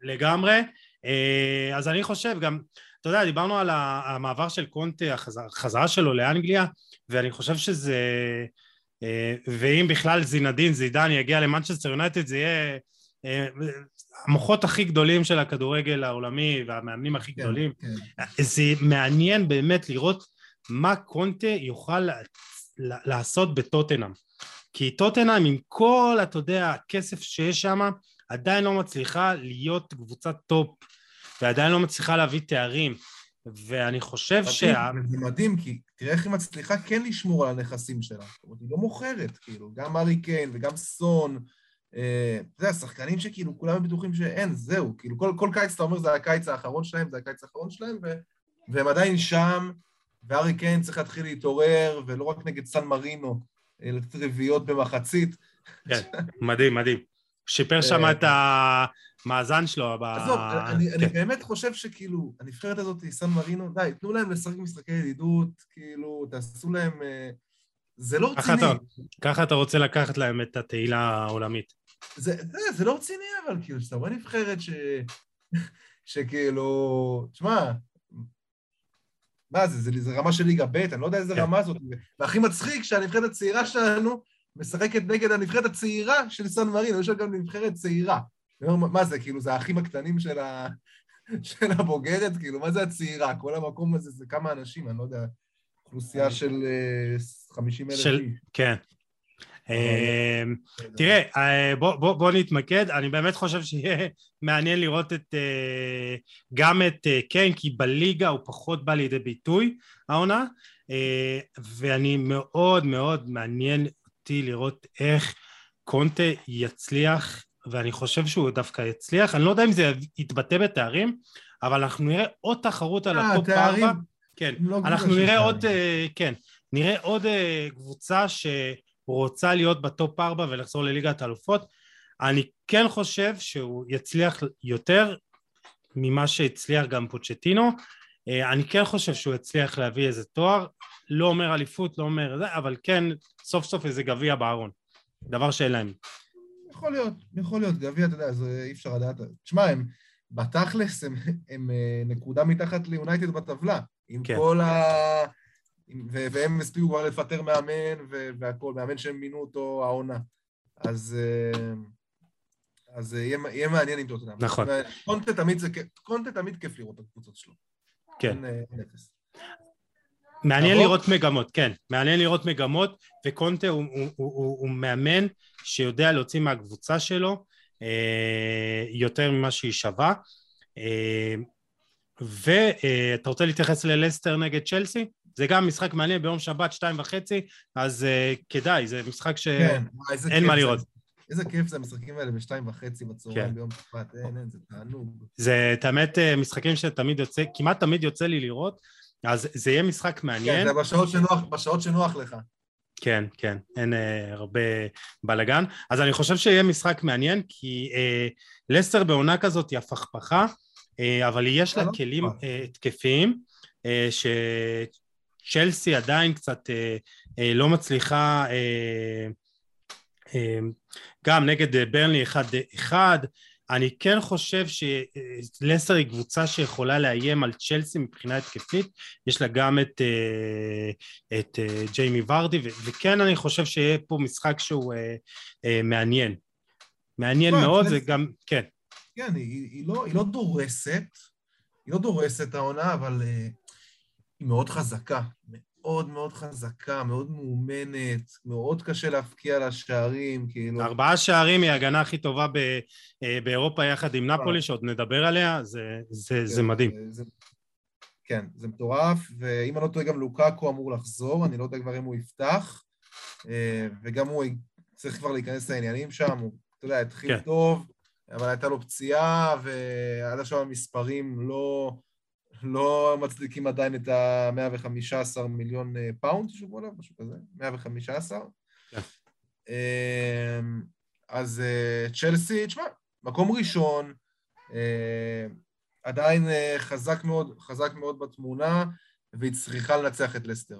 לגמרי. אה, אז אני חושב גם, אתה יודע, דיברנו על המעבר של קונטה, החזרה שלו לאנגליה, ואני חושב שזה... ואם בכלל זינדין, זידן יגיע למנצ'סטר יונייטד, זה יהיה המוחות הכי גדולים של הכדורגל העולמי והמאמנים הכי כן, גדולים. כן. זה מעניין באמת לראות מה קונטה יוכל לעשות בטוטנאם. כי טוטנאם עם כל, אתה יודע, הכסף שיש שם, עדיין לא מצליחה להיות קבוצת טופ, ועדיין לא מצליחה להביא תארים. ואני חושב מדהים, שה... זה מדהים, כי תראה איך היא מצליחה כן לשמור על הנכסים שלה. זאת אומרת, היא לא מוכרת, כאילו, גם הארי קיין וגם סון. אה, אתה יודע, שחקנים שכאילו כולם בטוחים שאין, זהו. כאילו, כל, כל קיץ אתה אומר, זה הקיץ האחרון שלהם, זה הקיץ האחרון שלהם, ו, והם עדיין שם, וארי קיין צריך להתחיל להתעורר, ולא רק נגד סן מרינו, אה, לתת רביעיות במחצית. כן, מדהים, מדהים. שיפר שם אה, את המאזן שלו. ב... עזוב, אני, כן. אני באמת חושב שכאילו, הנבחרת הזאת, סן מרינו, די, תנו להם לשחק משחקי ידידות, כאילו, תעשו להם... אה, זה לא רציני. ככה אתה רוצה לקחת להם את התהילה העולמית. זה, זה, זה לא רציני, אבל כאילו, שאתה רואה נבחרת ש... שכאילו... תשמע, מה זה, זה, זה רמה של ליגה ב', אני לא יודע איזה כן. רמה זאת. והכי מצחיק שהנבחרת הצעירה שלנו משחקת נגד הנבחרת הצעירה של סן מרינו, יש לה גם נבחרת צעירה. אומר, מה זה, כאילו, זה האחים הקטנים של, ה... של הבוגרת? כאילו, מה זה הצעירה? כל המקום הזה זה כמה אנשים, אני לא יודע, אוכלוסייה של אה, 50 אלף של- איש. כן. אמ, תראה, אה, בוא, נתמקד, אני באמת חושב שיהיה מעניין לראות אה, גם את אה, קיין, כי בליגה הוא פחות בא לידי ביטוי, העונה, ואני מאוד מאוד מעניין אותי לראות איך קונטה יצליח, ואני חושב שהוא דווקא יצליח, אני לא יודע אם זה יתבטא בתארים, אבל אנחנו נראה עוד תחרות על הטופ. ארבע. כן, לא אנחנו נראה. עוד, כן, נראה עוד קבוצה שרוצה להיות בטופ ארבע ולחזור לליגת האלופות. אני כן חושב שהוא יצליח יותר ממה שהצליח גם פוצ'טינו. אה, אני כן חושב שהוא יצליח להביא איזה תואר, לא אומר אליפות, לא אומר זה, אבל כן סוף סוף איזה גביע בארון. דבר שאין להם. יכול להיות, יכול להיות, גביע, אתה יודע, זה אי אפשר לדעת. תשמע, הם, בתכלס, הם, הם אה, נקודה מתחת ליונייטד בטבלה. עם כן. כל ה... והם הספיקו כבר לפטר מאמן והכול, מאמן שהם מינו אותו העונה. אז... אה, אז אה, יהיה, יהיה מעניין עם טוטנאם. נכון. קונטה תמיד זה קונטה תמיד כיף לראות את הקבוצות שלו. כן. אה. מעניין נעבור? לראות מגמות, כן. מעניין לראות מגמות, וקונטה הוא, הוא, הוא, הוא, הוא מאמן שיודע להוציא מהקבוצה שלו אה, יותר ממה שהיא שווה. אה, ואתה רוצה להתייחס ללסטר נגד צ'לסי? זה גם משחק מעניין ביום שבת, שתיים וחצי, אז אה, כדאי, זה משחק ש... כן, מה זה. לראות. איזה כיף זה המשחקים האלה בשתיים וחצי בצהריים כן. ביום שבת, אין, אין, זה תענוג. זה את האמת אה, משחקים שתמיד יוצא, כמעט תמיד יוצא לי לראות, אז זה יהיה משחק כן, מעניין. זה בשעות שנוח, בשעות שנוח לך. כן, כן, אין אה, הרבה בלאגן. אז אני חושב שיהיה משחק מעניין, כי אה, לסטר בעונה כזאת היא הפכפכה, אה, אבל יש לה אה, לא? כלים אה. אה, התקפיים, אה, שצ'לסי עדיין קצת אה, אה, לא מצליחה, אה, אה, גם נגד אה, ברנלי 1-1, אני כן חושב שלסטר היא קבוצה שיכולה לאיים על צ'לסי מבחינה התקפית, יש לה גם את, אה, את אה, ג'יימי ורדי, וכן אני חושב שיהיה פה משחק שהוא אה, אה, מעניין. מעניין תשמע, מאוד, צ'לסי- זה גם, כן, כן, היא, היא, לא, היא לא דורסת, היא לא דורסת העונה, אבל אה, היא מאוד חזקה. מאוד מאוד חזקה, מאוד מאומנת, מאוד קשה להפקיע לה שערים, כאילו... ארבעה שערים היא ההגנה הכי טובה ב- אה, באירופה יחד עם נפולי, שעוד נדבר עליה, זה, זה, זה כן, מדהים. זה, כן, זה מטורף, ואם אני לא טועה, גם לוקאקו אמור לחזור, אני לא יודע כבר אם הוא יפתח, אה, וגם הוא צריך כבר להיכנס לעניינים שם, הוא, אתה יודע, התחיל כן. טוב, אבל הייתה לו פציעה, ועד עכשיו המספרים לא, לא מצדיקים עדיין את ה-115 מיליון אה, pound ששילמו עליו, משהו כזה, 115. כן. אה, אז אה, צ'לסי, תשמע, מקום ראשון, אה, עדיין חזק מאוד, חזק מאוד בתמונה, והיא צריכה לנצח את לסטר.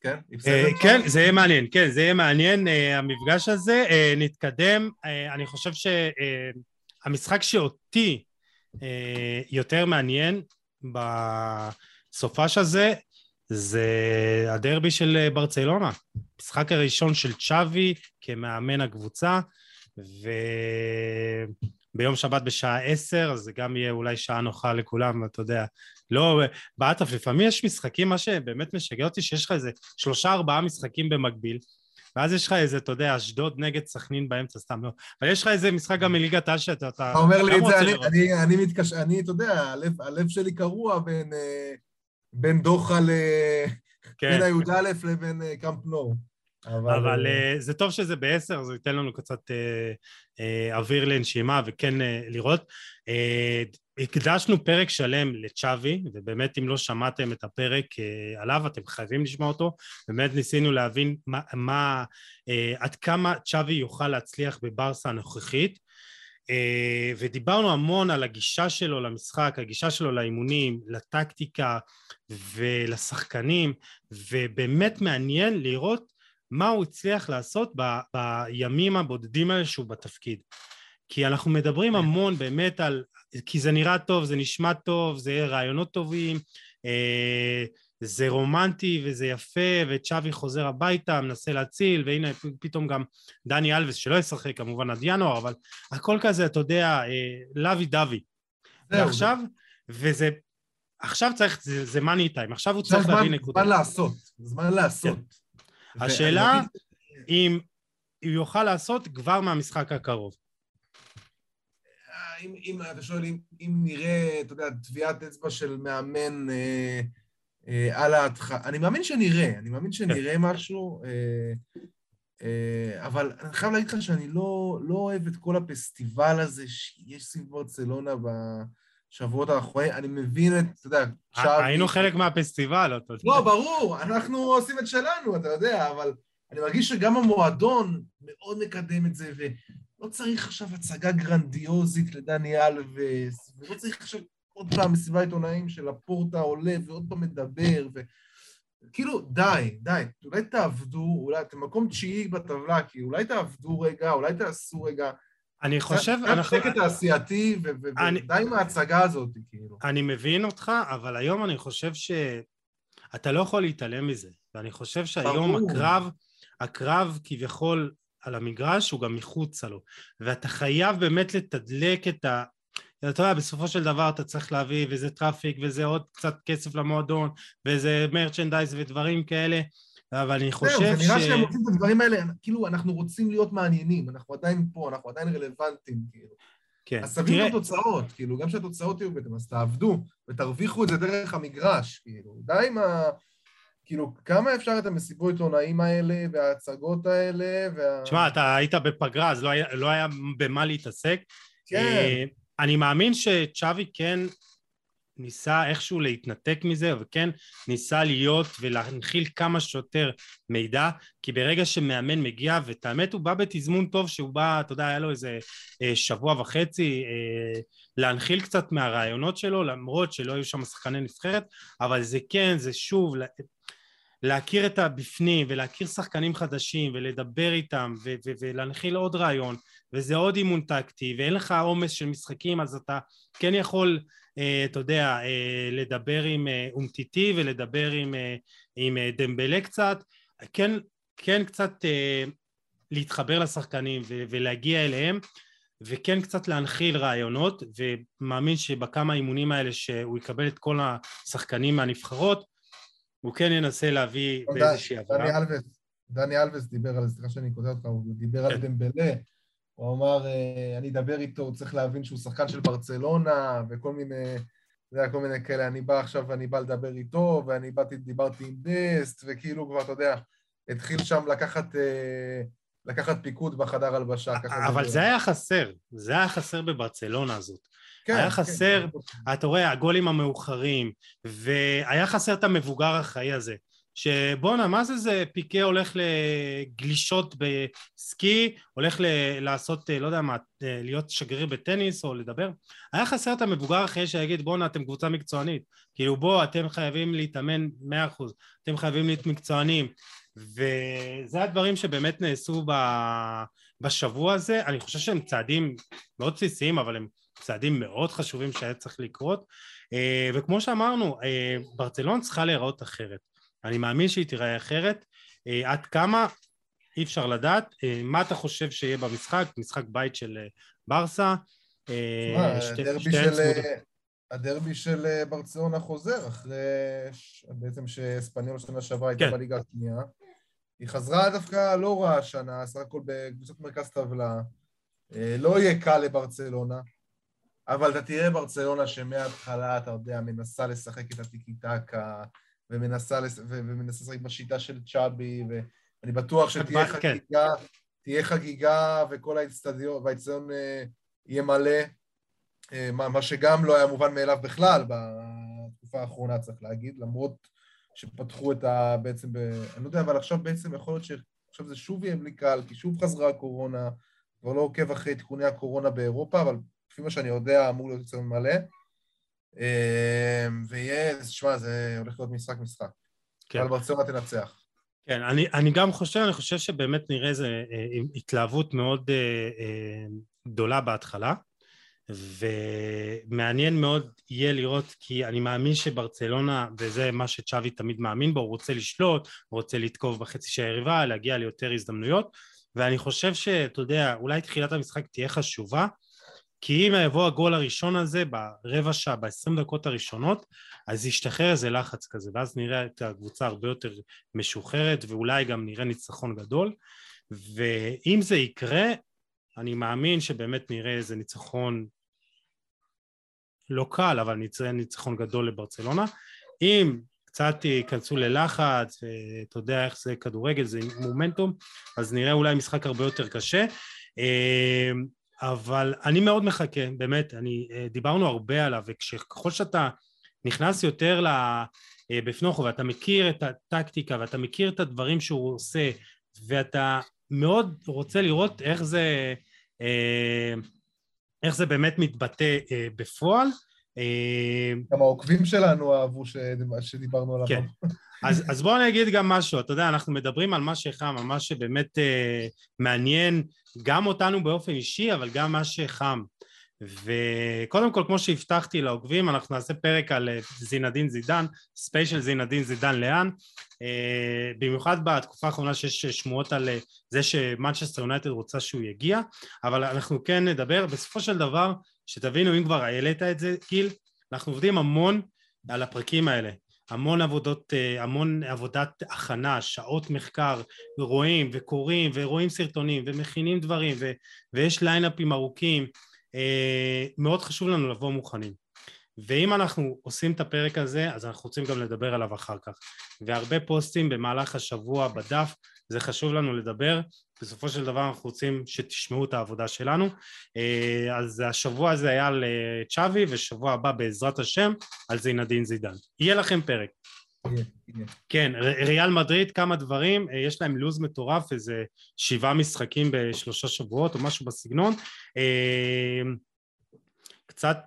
כן? כן, זה יהיה מעניין, כן, זה יהיה מעניין, המפגש הזה. נתקדם, אני חושב שהמשחק שאותי אה, יותר מעניין בסופש הזה, זה הדרבי של אה, ברצלונה. המשחק הראשון של צ'אבי כמאמן הקבוצה, וביום שבת בשעה עשר, אז זה גם יהיה אולי שעה נוחה לכולם, אתה יודע. לא, בעטף, לפעמים יש משחקים, מה שבאמת משגע אותי, שיש לך איזה שלושה ארבעה משחקים במקביל, ואז יש לך איזה, אתה יודע, אשדוד נגד סכנין באמצע, סתם, לא. אבל יש לך איזה משחק גם מליגת העל שאתה... אתה אומר לי את זה, אני, אני, אני מתקש... אני, אתה יודע, הלב, הלב שלי קרוע בין, אה, בין דוחה ל... כן. בין הי"א לבין אה, קאמפ נו. אבל, אבל uh, זה טוב שזה בעשר, זה ייתן לנו קצת uh, uh, אוויר לנשימה וכן uh, לראות. Uh, הקדשנו פרק שלם לצ'אבי, ובאמת אם לא שמעתם את הפרק uh, עליו, אתם חייבים לשמוע אותו. באמת ניסינו להבין מה, מה uh, עד כמה צ'אבי יוכל להצליח בברסה הנוכחית. Uh, ודיברנו המון על הגישה שלו למשחק, הגישה שלו לאימונים, לטקטיקה ולשחקנים, ובאמת מעניין לראות מה הוא הצליח לעשות ב, בימים הבודדים האלה שהוא בתפקיד. כי אנחנו מדברים כן. המון באמת על, כי זה נראה טוב, זה נשמע טוב, זה רעיונות טובים, אה, זה רומנטי וזה יפה, וצ'אבי חוזר הביתה, מנסה להציל, והנה פתאום גם דני אלווס, שלא ישחק כמובן עד ינואר, אבל הכל כזה, אתה יודע, אה, לוי דווי. ועכשיו, וזה, עכשיו צריך, זה, זה מאני טיים, עכשיו הוא צריך להביא נקודה. זמן לעשות, זמן לעשות. כן. השאלה אם הוא יוכל לעשות כבר מהמשחק הקרוב. אם, אם אתה שואל אם, אם נראה, אתה יודע, טביעת אצבע של מאמן אה, אה, על ההתחלה, אני מאמין שנראה, אני מאמין שנראה כן. משהו, אה, אה, אבל אני חייב להגיד לך שאני לא, לא אוהב את כל הפסטיבל הזה שיש סביב ברצלונה בשבועות האחרונים, אני מבין את, אתה יודע, עכשיו... היינו חלק מהפסטיבל, אתה יודע. לא, ברור, אנחנו עושים את שלנו, אתה יודע, אבל אני מרגיש שגם המועדון מאוד מקדם את זה, ולא צריך עכשיו הצגה גרנדיוזית לדני אלווס, ולא צריך עכשיו עוד פעם מסיבה עיתונאים של הפורטה עולה ועוד פעם מדבר, ו... כאילו, די, די, אולי תעבדו, אולי אתם מקום תשיעי בטבלה, כי אולי תעבדו רגע, אולי תעשו רגע אני חושב... קצת שקט תעשייתי, ודי עם ההצגה הזאת, כאילו. אני מבין אותך, אבל היום אני חושב שאתה לא יכול להתעלם מזה. ואני חושב שהיום הקרב, הקרב כביכול על המגרש הוא גם מחוצה לו. ואתה חייב באמת לתדלק את ה... אתה יודע, בסופו של דבר אתה צריך להביא, וזה traffic, וזה עוד קצת כסף למועדון, וזה merchandise ודברים כאלה. אבל אני חושב ש... זהו, זה נראה שהם רוצים את הדברים האלה, כאילו, אנחנו רוצים להיות מעניינים, אנחנו עדיין פה, אנחנו עדיין רלוונטיים, כאילו. כן. אז תביאו את התוצאות, כאילו, גם שהתוצאות יהיו בטח, אז תעבדו ותרוויחו את זה דרך המגרש, כאילו. די עם ה... כאילו, כמה אפשר את המסיבות עיתונאים האלה וההצגות האלה וה... תשמע, אתה היית בפגרה, אז לא היה, לא היה במה להתעסק. כן. אה, אני מאמין שצ'אבי כן ניסה איכשהו להתנתק מזה וכן ניסה להיות ולהנחיל כמה שיותר מידע כי ברגע שמאמן מגיע ואת האמת הוא בא בתזמון טוב שהוא בא אתה יודע היה לו איזה אה, שבוע וחצי אה, להנחיל קצת מהרעיונות שלו למרות שלא היו שם שחקני נבחרת אבל זה כן זה שוב להכיר את הבפנים ולהכיר שחקנים חדשים ולדבר איתם ו- ו- ולהנחיל עוד רעיון וזה עוד אימון טקטי ואין לך עומס של משחקים אז אתה כן יכול אה, אתה יודע, אה, לדבר עם אה, אומטיטי ולדבר עם, עם דמבלה קצת, כן, כן קצת להתחבר לשחקנים ולהגיע אליהם וכן קצת להנחיל רעיונות ומאמין שבכמה אימונים האלה שהוא יקבל את כל השחקנים מהנבחרות הוא כן ינסה להביא באיזושהי עבודה. דני אלווס, דני אלווס דיבר על, סליחה שאני קוטע אותך, הוא דיבר כן. על דמבלה הוא אמר, אה, אני אדבר איתו, הוא צריך להבין שהוא שחקן של ברצלונה, וכל מיני, זה היה כל מיני כאלה, אני בא עכשיו ואני בא לדבר איתו, ואני באתי, דיברתי עם דסט, וכאילו כבר, אתה יודע, התחיל שם לקחת, אה, לקחת פיקוד בחדר הלבשה. אבל זה היה חסר, זה היה חסר בברצלונה הזאת. כן, היה כן. חסר, כן. אתה רואה, הגולים המאוחרים, והיה חסר את המבוגר החיים הזה. שבואנה, מה זה זה פיקה הולך לגלישות בסקי, הולך ל- לעשות, אה, לא יודע מה, אה, להיות שגריר בטניס או לדבר? היה חסר את המבוגר אחרי שיגיד בואנה, אתם קבוצה מקצוענית. כאילו בוא, אתם חייבים להתאמן מאה אחוז, אתם חייבים להיות מקצוענים. וזה הדברים שבאמת נעשו ב... בשבוע הזה. אני חושב שהם צעדים מאוד בסיסיים, אבל הם צעדים מאוד חשובים שהיה צריך לקרות. אה, וכמו שאמרנו, ברצלון צריכה להיראות אחרת. אני מאמין שהיא תיראה אחרת. אה, עד כמה אי אפשר לדעת. אה, מה אתה חושב שיהיה במשחק? משחק בית של אה, ברסה. הדרבי של ברצלונה חוזר אחרי בעצם שאספניול שנה שעברה הייתה כן. בליגה השנייה. היא חזרה דווקא לא רע השנה, סך הכל בקבוצת מרכז טבלה. אה, לא יהיה קל לברצלונה, אבל אתה תראה ברצלונה שמההתחלה, אתה יודע, מנסה לשחק את הטיקי טקה, ומנסה, לש... ומנסה לשחק בשיטה של צ'אבי, ואני בטוח שתהיה כן. חגיגה, תהיה חגיגה וכל האצטדיון, והאצטדיון אה, יהיה מלא, אה, מה שגם לא היה מובן מאליו בכלל בתקופה האחרונה, צריך להגיד, למרות שפתחו את ה... בעצם ב... אני לא יודע, אבל עכשיו בעצם יכול להיות שעכשיו זה שוב יהיה בלי קהל, כי שוב חזרה הקורונה, כבר לא עוקב אחרי עדכוני הקורונה באירופה, אבל לפי מה שאני יודע, אמור להיות אצלנו מלא. אה, ויהיה, תשמע, זה הולך להיות משחק משחק. כן. אבל ברצלונה תנצח. כן, אני, אני גם חושב, אני חושב שבאמת נראה איזו אה, התלהבות מאוד אה, אה, גדולה בהתחלה, ומעניין מאוד יהיה לראות, כי אני מאמין שברצלונה, וזה מה שצ'אבי תמיד מאמין בו, הוא רוצה לשלוט, הוא רוצה לתקוף בחצי של היריבה, להגיע ליותר הזדמנויות, ואני חושב שאתה יודע, אולי תחילת המשחק תהיה חשובה, כי אם יבוא הגול הראשון הזה ברבע שעה, ב-20 דקות הראשונות, אז ישתחרר איזה לחץ כזה, ואז נראה את הקבוצה הרבה יותר משוחררת, ואולי גם נראה ניצחון גדול. ואם זה יקרה, אני מאמין שבאמת נראה איזה ניצחון לא קל, אבל נראה ניצחון גדול לברצלונה. אם קצת ייכנסו ללחץ, ואתה יודע איך זה כדורגל, זה מומנטום, אז נראה אולי משחק הרבה יותר קשה. אבל אני מאוד מחכה, באמת, אני, אה, דיברנו הרבה עליו, וככל שאתה נכנס יותר אה, בפנוכו ואתה מכיר את הטקטיקה ואתה מכיר את הדברים שהוא עושה ואתה מאוד רוצה לראות איך זה, אה, איך זה באמת מתבטא בפועל. גם העוקבים שלנו אהבו שדיברנו עליו. כן. אז, אז בואו אני אגיד גם משהו, אתה יודע, אנחנו מדברים על מה שחם, על מה שבאמת אה, מעניין גם אותנו באופן אישי, אבל גם מה שחם. וקודם כל, כמו שהבטחתי לעוקבים, אנחנו נעשה פרק על אה, זינדין זידן, special זינדין זידן לאן, אה, במיוחד בתקופה האחרונה שיש שמועות על אה, זה שמנצ'סטר יונייטד רוצה שהוא יגיע, אבל אנחנו כן נדבר, בסופו של דבר, שתבינו, אם כבר העלית את זה, גיל, אנחנו עובדים המון על הפרקים האלה. המון עבודות, אה, המון עבודת הכנה, שעות מחקר, רואים וקוראים ורואים סרטונים ומכינים דברים ו, ויש ליינאפים ארוכים, אה, מאוד חשוב לנו לבוא מוכנים. ואם אנחנו עושים את הפרק הזה, אז אנחנו רוצים גם לדבר עליו אחר כך. והרבה פוסטים במהלך השבוע בדף, זה חשוב לנו לדבר, בסופו של דבר אנחנו רוצים שתשמעו את העבודה שלנו. אה, אז השבוע הזה היה על אה, צ'אבי, ושבוע הבא בעזרת השם על זינדין זידן. יהיה לכם פרק. כן, ריאל מדריד, כמה דברים, אה, יש להם לו"ז מטורף, איזה שבעה משחקים בשלושה שבועות או משהו בסגנון. קצת,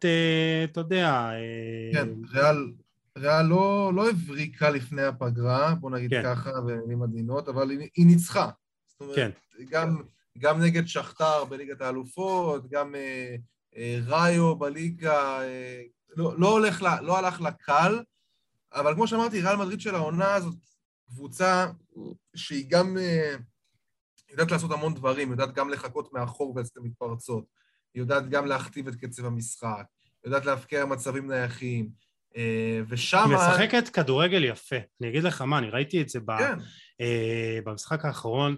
אתה יודע... כן, ריאל, ריאל לא, לא הבריקה לפני הפגרה, בוא נגיד כן. ככה, במילים עדינות, אבל היא, היא ניצחה. זאת אומרת, כן. גם, גם נגד שכתר בליגת האלופות, גם אה, אה, ראיו בליגה, אה, לא, לא, הולך לה, לא הלך לה קל, אבל כמו שאמרתי, ריאל מדריד של העונה הזאת קבוצה שהיא גם אה, יודעת לעשות המון דברים, יודעת גם לחכות מאחור ולצאת המתפרצות, יודעת גם להכתיב את קצב המשחק, יודעת להפקיע מצבים נייחים, אה, ושם... היא משחקת כדורגל יפה, אני אגיד לך מה, אני ראיתי את זה כן. אה, במשחק האחרון,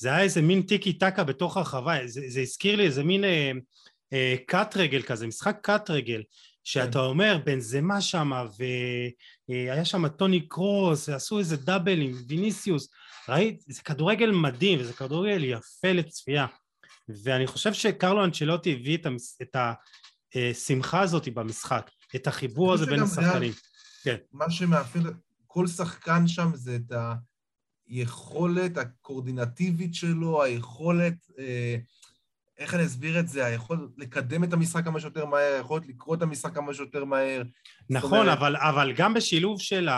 זה היה איזה מין טיקי טקה בתוך הרחבה, זה, זה הזכיר לי איזה מין אה, אה, קאט רגל כזה, משחק קאט רגל, שאתה כן. אומר בן זמה שמה, והיה שם טוני קרוס, ועשו איזה דאבל עם ויניסיוס, ראית? זה כדורגל מדהים, וזה כדורגל יפה לצפייה. ואני חושב שקרלו אנצ'לוטי הביא את, המס, את השמחה הזאת במשחק, את החיבור הזה בין השחקנים. כן. מה שמאפיין כל שחקן שם זה את ה... היכולת הקורדינטיבית שלו, היכולת, אה, איך אני אסביר את זה, היכולת לקדם את המשחק כמה שיותר מהר, היכולת לקרוא את המשחק כמה שיותר מהר. נכון, אומרת... אבל, אבל גם בשילוב של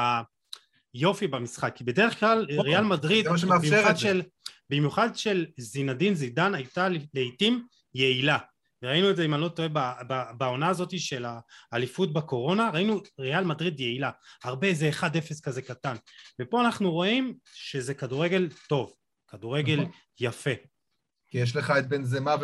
היופי במשחק, כי בדרך כלל נכון, ריאל מדריד, במיוחד של, במיוחד של זינדין זידן, הייתה לעיתים יעילה. וראינו את זה אם אני לא טועה בעונה הזאת של האליפות בקורונה ראינו ריאל מדריד יעילה הרבה איזה 1-0 כזה קטן ופה אנחנו רואים שזה כדורגל טוב כדורגל נכון. יפה כי יש לך את בן זמה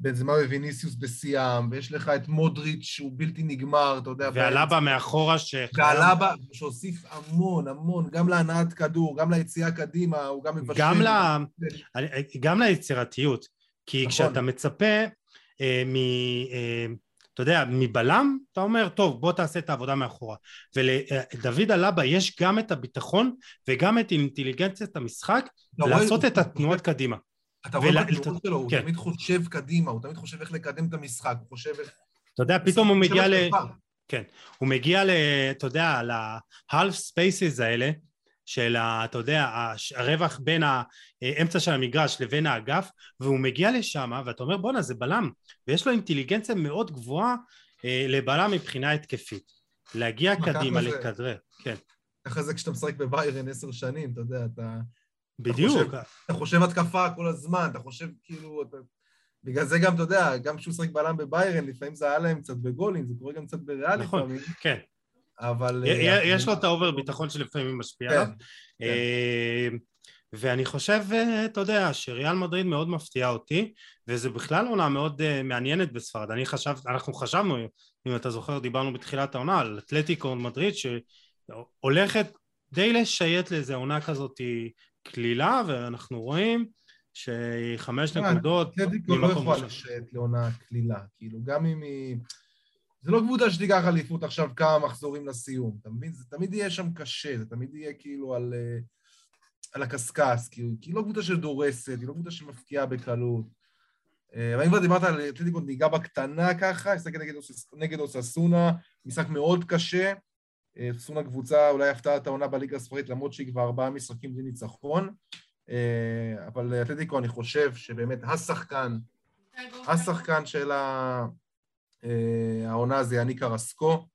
בנזמה וויניסיוס בשיאם, ויש לך את מודריץ' שהוא בלתי נגמר, אתה יודע. והלבה מאחורה ש... והלבה שהוסיף המון, המון, גם להנעת כדור, גם ליציאה קדימה, הוא גם מבשל. גם, ל... גם ליצירתיות, כי נכון. כשאתה מצפה אה, מ... אה, אתה יודע, מבלם, אתה אומר, טוב, בוא תעשה את העבודה מאחורה. ולדוד אלבה יש גם את הביטחון וגם את אינטליגנציית המשחק לא, לעשות את התנועות קדימה. אתה רואה בתנועות שלו, הוא כן. תמיד חושב קדימה, הוא תמיד חושב איך לקדם את המשחק, הוא חושב איך... אתה יודע, פתאום הוא מגיע ל... כן, הוא מגיע ל... אתה יודע, ל-half spaces האלה, של, ה, אתה יודע, הרווח בין האמצע של המגרש לבין האגף, והוא מגיע לשם, ואתה אומר, בואנה, זה בלם, ויש לו אינטליגנציה מאוד גבוהה אה, לבלם מבחינה התקפית. להגיע קדימה, לכדרר, כן. ככה זה כשאתה משחק בביירן עשר שנים, אתה יודע, אתה... בדיוק. אתה חושב, אתה חושב התקפה כל הזמן, אתה חושב כאילו... אתה... בגלל זה גם, אתה יודע, גם כשהוא משחק בלם בביירן, לפעמים זה עלה להם קצת בגולים, זה קורה גם קצת בריאלי נכון. כן. אבל... יש לו את ה over ביטחון שלפעמים משפיע כן, עליו. כן. אה, ואני חושב, אה, אתה יודע, שריאל מדריד מאוד מפתיעה אותי, וזו בכלל עונה מאוד אה, מעניינת בספרד. אני חשב, אנחנו חשבנו, אם אתה זוכר, דיברנו בתחילת העונה על אתלטיקו מדריד, שהולכת די לשייט לאיזה עונה כזאת קלילה, ואנחנו רואים שהיא חמש נקודות. אתלטיקו לא יכולה לשייט לעונה קלילה, כאילו, גם אם היא... זה לא קבוצה שתיקח אליפות עכשיו כמה מחזורים לסיום, אתה מבין? זה תמיד יהיה שם קשה, זה תמיד יהיה כאילו על, אה, על הקשקש, כאילו, כי היא לא קבוצה שדורסת, היא לא קבוצה שמפקיעה בקלות. אה, אבל אם כבר דיברת על אתלטיקו ניגע בקטנה ככה, משחק נגד, נגד אוססונה, משחק מאוד קשה. אה, אוססונה קבוצה אולי הפתעת העונה בליגה הספרית, למרות שהיא כבר ארבעה משחקים בלי ניצחון. אבל אתלטיקו, אני חושב שבאמת השחקן, השחקן של ה... אה, העונה זה יניק ארסקו,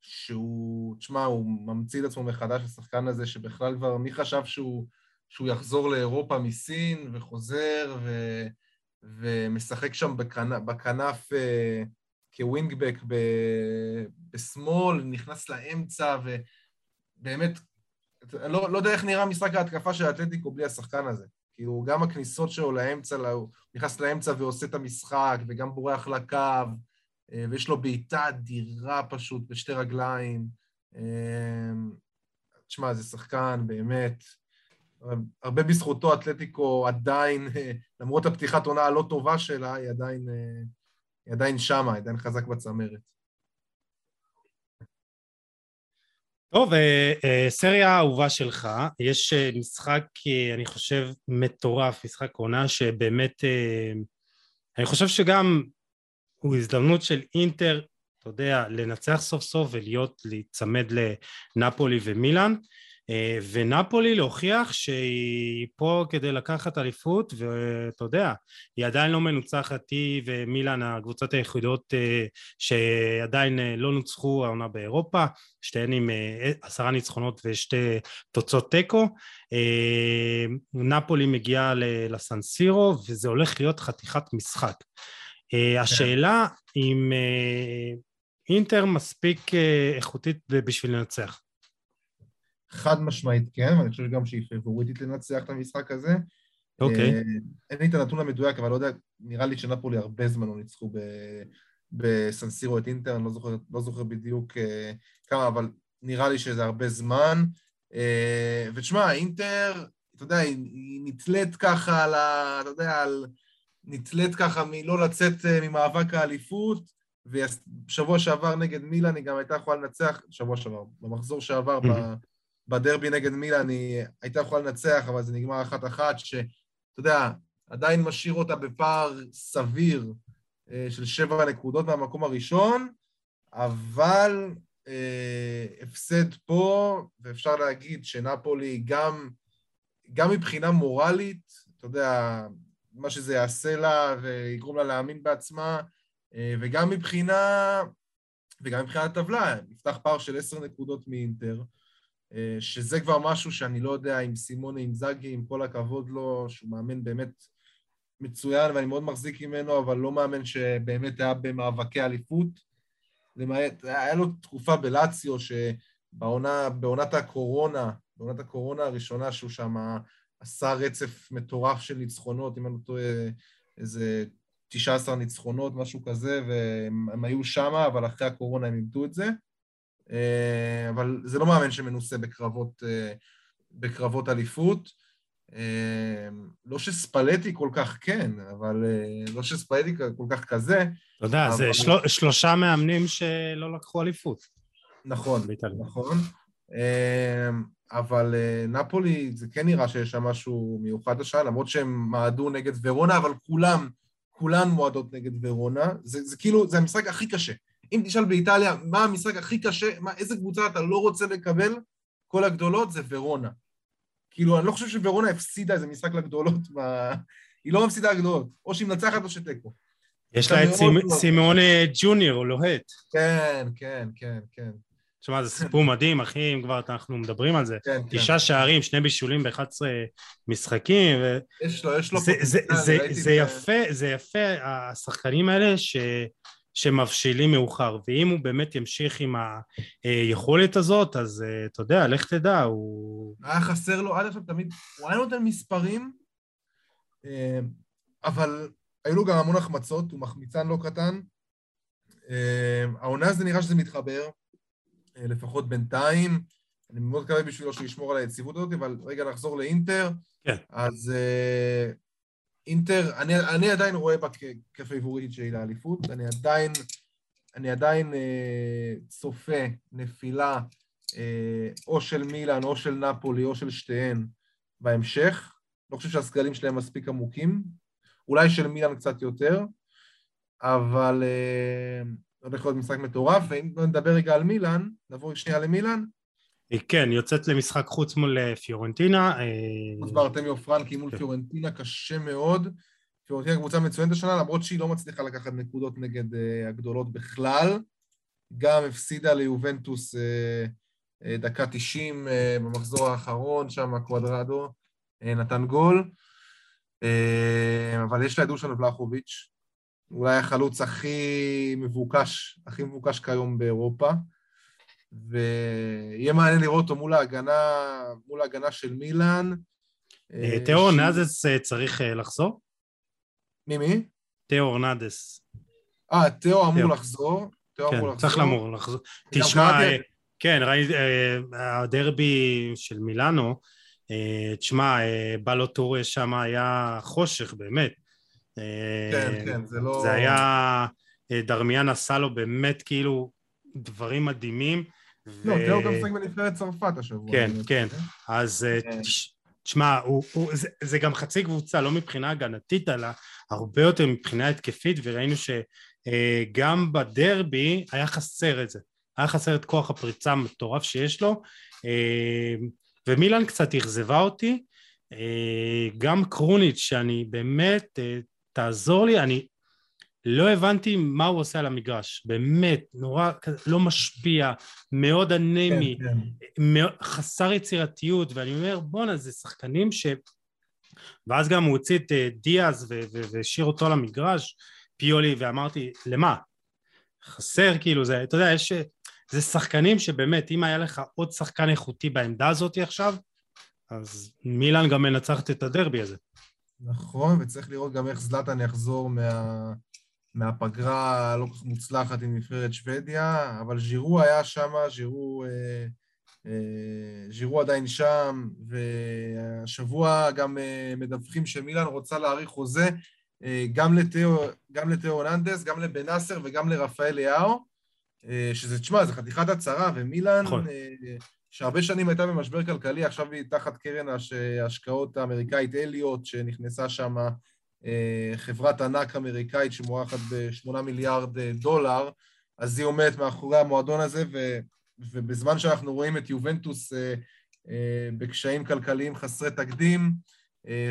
שהוא, תשמע, הוא ממציא את עצמו מחדש, השחקן הזה, שבכלל כבר, מי חשב שהוא, שהוא יחזור לאירופה מסין וחוזר ו, ומשחק שם בכנף, בכנף uh, כווינגבק ב, בשמאל, נכנס לאמצע, ובאמת, לא, לא יודע איך נראה משחק ההתקפה של האתלטיקו בלי השחקן הזה. כאילו, גם הכניסות שלו לאמצע, הוא נכנס לאמצע ועושה את המשחק, וגם בורח לקו, אה, ויש לו בעיטה אדירה פשוט בשתי רגליים. אה, תשמע, זה שחקן באמת, הרבה בזכותו אתלטיקו עדיין, למרות הפתיחת עונה הלא טובה שלה, היא עדיין, אה, היא עדיין שמה, היא עדיין חזק בצמרת. טוב, סריה האהובה שלך, יש משחק, אני חושב, מטורף, משחק עונה שבאמת, אני חושב שגם הוא הזדמנות של אינטר, אתה יודע, לנצח סוף סוף ולהיות, להיצמד לנפולי ומילאן. אה, ונפולי להוכיח שהיא פה כדי לקחת אליפות ואתה יודע, היא עדיין לא מנוצחת, היא ומילאן הקבוצות היחידות אה, שעדיין אה, לא נוצחו העונה באירופה, שתיהן עם עשרה ניצחונות ושתי תוצאות תיקו, נפולי מגיעה לסנסירו וזה הולך להיות חתיכת משחק. השאלה אם אה, אינטר מספיק אה, איכותית בשביל לנצח. חד משמעית כן, ואני חושב גם שהיא פבוריטית לנצח את המשחק הזה. אוקיי. אין לי את הנתון המדויק, אבל לא יודע, נראה לי שנפולי הרבה זמן לא ניצחו בסנסירו את אינטר, אני לא זוכר, לא זוכר בדיוק כמה, אבל נראה לי שזה הרבה זמן. ותשמע, אינטר, אתה יודע, היא נתלית ככה על ה... אתה יודע, על... נתלית ככה מלא לצאת אה, ממאבק האליפות, ובשבוע שעבר נגד מילאן היא גם הייתה יכולה לנצח, שבוע שעבר, במחזור שעבר בדרבי נגד מילאן היא הייתה יכולה לנצח, אבל זה נגמר אחת-אחת, שאתה יודע, עדיין משאיר אותה בפער סביר אה, של שבע נקודות מהמקום הראשון, אבל אה, הפסד פה, ואפשר להגיד שנפולי גם, גם מבחינה מורלית, אתה יודע, מה שזה יעשה לה ויגרום לה להאמין בעצמה, אה, וגם מבחינה, וגם מבחינת הטבלה, נפתח פער של עשר נקודות מאינטר, אה, שזה כבר משהו שאני לא יודע אם סימוני אינזאגי, עם כל הכבוד לו, שהוא מאמן באמת מצוין ואני מאוד מחזיק ממנו, אבל לא מאמן שבאמת היה במאבקי אליפות. למעט, היה לו תקופה בלציו שבעונת הקורונה, בעונת הקורונה הראשונה שהוא שם עשה רצף מטורף של ניצחונות, אם אני לא טועה, איזה 19 ניצחונות, משהו כזה, והם היו שמה, אבל אחרי הקורונה הם איבדו את זה. אה, אבל זה לא מאמן שמנוסה בקרבות, אה, בקרבות אליפות. אה, לא שספלטי כל כך כן, אבל לא שספלטי כל כך כזה. אתה יודע, אבל... זה של... שלושה מאמנים שלא לקחו אליפות. נכון, נכון. אבל נפולי, זה כן נראה שיש שם משהו מיוחד השעה, למרות שהם מעדו נגד ורונה, אבל כולם, כולן מועדות נגד ורונה. זה, זה כאילו, זה המשחק הכי קשה. אם תשאל באיטליה מה המשחק הכי קשה, מה, איזה קבוצה אתה לא רוצה לקבל, כל הגדולות זה ורונה. כאילו, אני לא חושב שוורונה הפסידה איזה משחק לגדולות, מה... היא לא מפסידה לגדולות, או שהיא מנצחת או שתיקו. יש לה את סימונה ג'וניור, לוהט. כן, כן, כן, כן. תשמע, זה סיפור מדהים, אחי, אם כבר אנחנו מדברים על זה. כן, כן. תשעה כן. שערים, שני בישולים ב-11 משחקים. ו... יש לו, יש לו זה, זה, זה, זה, יפה, זה יפה, השחקנים האלה ש... שמבשילים מאוחר, ואם הוא באמת ימשיך עם היכולת הזאת, אז אה, אתה יודע, לך תדע, הוא... היה חסר לו, עד עכשיו תמיד, הוא היה נותן מספרים, אה, אבל היו לו גם המון החמצות, הוא מחמיצן לא קטן. אה, העונה הזה נראה שזה מתחבר, לפחות בינתיים. אני מאוד מקווה בשבילו שישמור על היציבות הזאת, אבל רגע נחזור לאינטר. כן. אז אינטר, אני, אני עדיין רואה בה כפייבוריטית שלי לאליפות, אני עדיין, אני עדיין אה, צופה נפילה אה, או של מילאן או של נפולי או של שתיהן בהמשך. לא חושב שהסגלים שלהם מספיק עמוקים, אולי של מילאן קצת יותר, אבל אה, הולך להיות משחק מטורף, ואם נדבר רגע על מילאן, נעבור שנייה למילאן, כן, יוצאת למשחק חוץ מול אה, פיורנטינה. חוץ אה, בארטמיו פרנקי מול כן. פיורנטינה, קשה מאוד. פיורנטינה קבוצה מצוינת השנה, למרות שהיא לא מצליחה לקחת נקודות נגד אה, הגדולות בכלל. גם הפסידה ליובנטוס דקה 90 במחזור האחרון, שם קוודרדו נתן גול. אבל יש לה את דושן ולחוביץ', אולי החלוץ הכי מבוקש, הכי מבוקש כיום באירופה. ויהיה מעניין לראות אותו מול ההגנה, מול ההגנה של מילאן. אה, תיאור נאדס אה, צריך אה, לחזור? מי מי? תיאור נאדס. אה, תיאור אמור לחזור. כן, צריך לאמור לחזור. תשמע, כן, ראיתי, הדרבי של מילאנו, תשמע, בלוטור שם היה חושך, באמת. כן, כן, זה לא... זה היה, דרמיאן עשה לו באמת כאילו דברים מדהימים. לא, תיאו גם משחק בנבחרת צרפת השבוע. כן, כן. אז אה, כן. תשמע, זה גם חצי קבוצה, לא מבחינה הגנתית, אלא הרבה יותר מבחינה התקפית, וראינו שגם אה, בדרבי היה חסר את זה. היה חסר את כוח הפריצה המטורף שיש לו, אה, ומילן קצת אכזבה אותי. גם קרוניץ', שאני באמת, תעזור לי, אני לא הבנתי מה הוא עושה על המגרש, באמת, נורא, לא משפיע, מאוד אנמי, כן, כן. חסר יצירתיות, ואני אומר, בואנה, זה שחקנים ש... ואז גם הוא הוציא את אה, דיאז והשאיר אותו למגרש, פיולי, ואמרתי, למה? חסר, כאילו, זה, אתה יודע, יש... זה שחקנים שבאמת, אם היה לך עוד שחקן איכותי בעמדה הזאת עכשיו, אז מילאן גם מנצחת את הדרבי הזה. נכון, וצריך לראות גם איך זלאטן יחזור מה... מהפגרה הלא כל כך מוצלחת עם נבחרת שוודיה, אבל ז'ירו היה שם, ז'ירו, אה, אה, ז'ירו עדיין שם, והשבוע גם אה, מדווחים שמילן רוצה להאריך חוזה אה, גם לתיאו, גם לתיאו ננדס, גם לבן נאסר וגם לרפאל ליאו, אה, שזה, תשמע, זה חתיכת הצהרה, ומילן, נכון. אה, שהרבה שנים הייתה במשבר כלכלי, עכשיו היא תחת קרן ההשקעות האמריקאית אליוט, שנכנסה שם אה, חברת ענק אמריקאית שמוערכת ב-8 מיליארד אה, דולר, אז היא עומדת מאחורי המועדון הזה, ו, ובזמן שאנחנו רואים את יובנטוס אה, בקשיים כלכליים חסרי תקדים,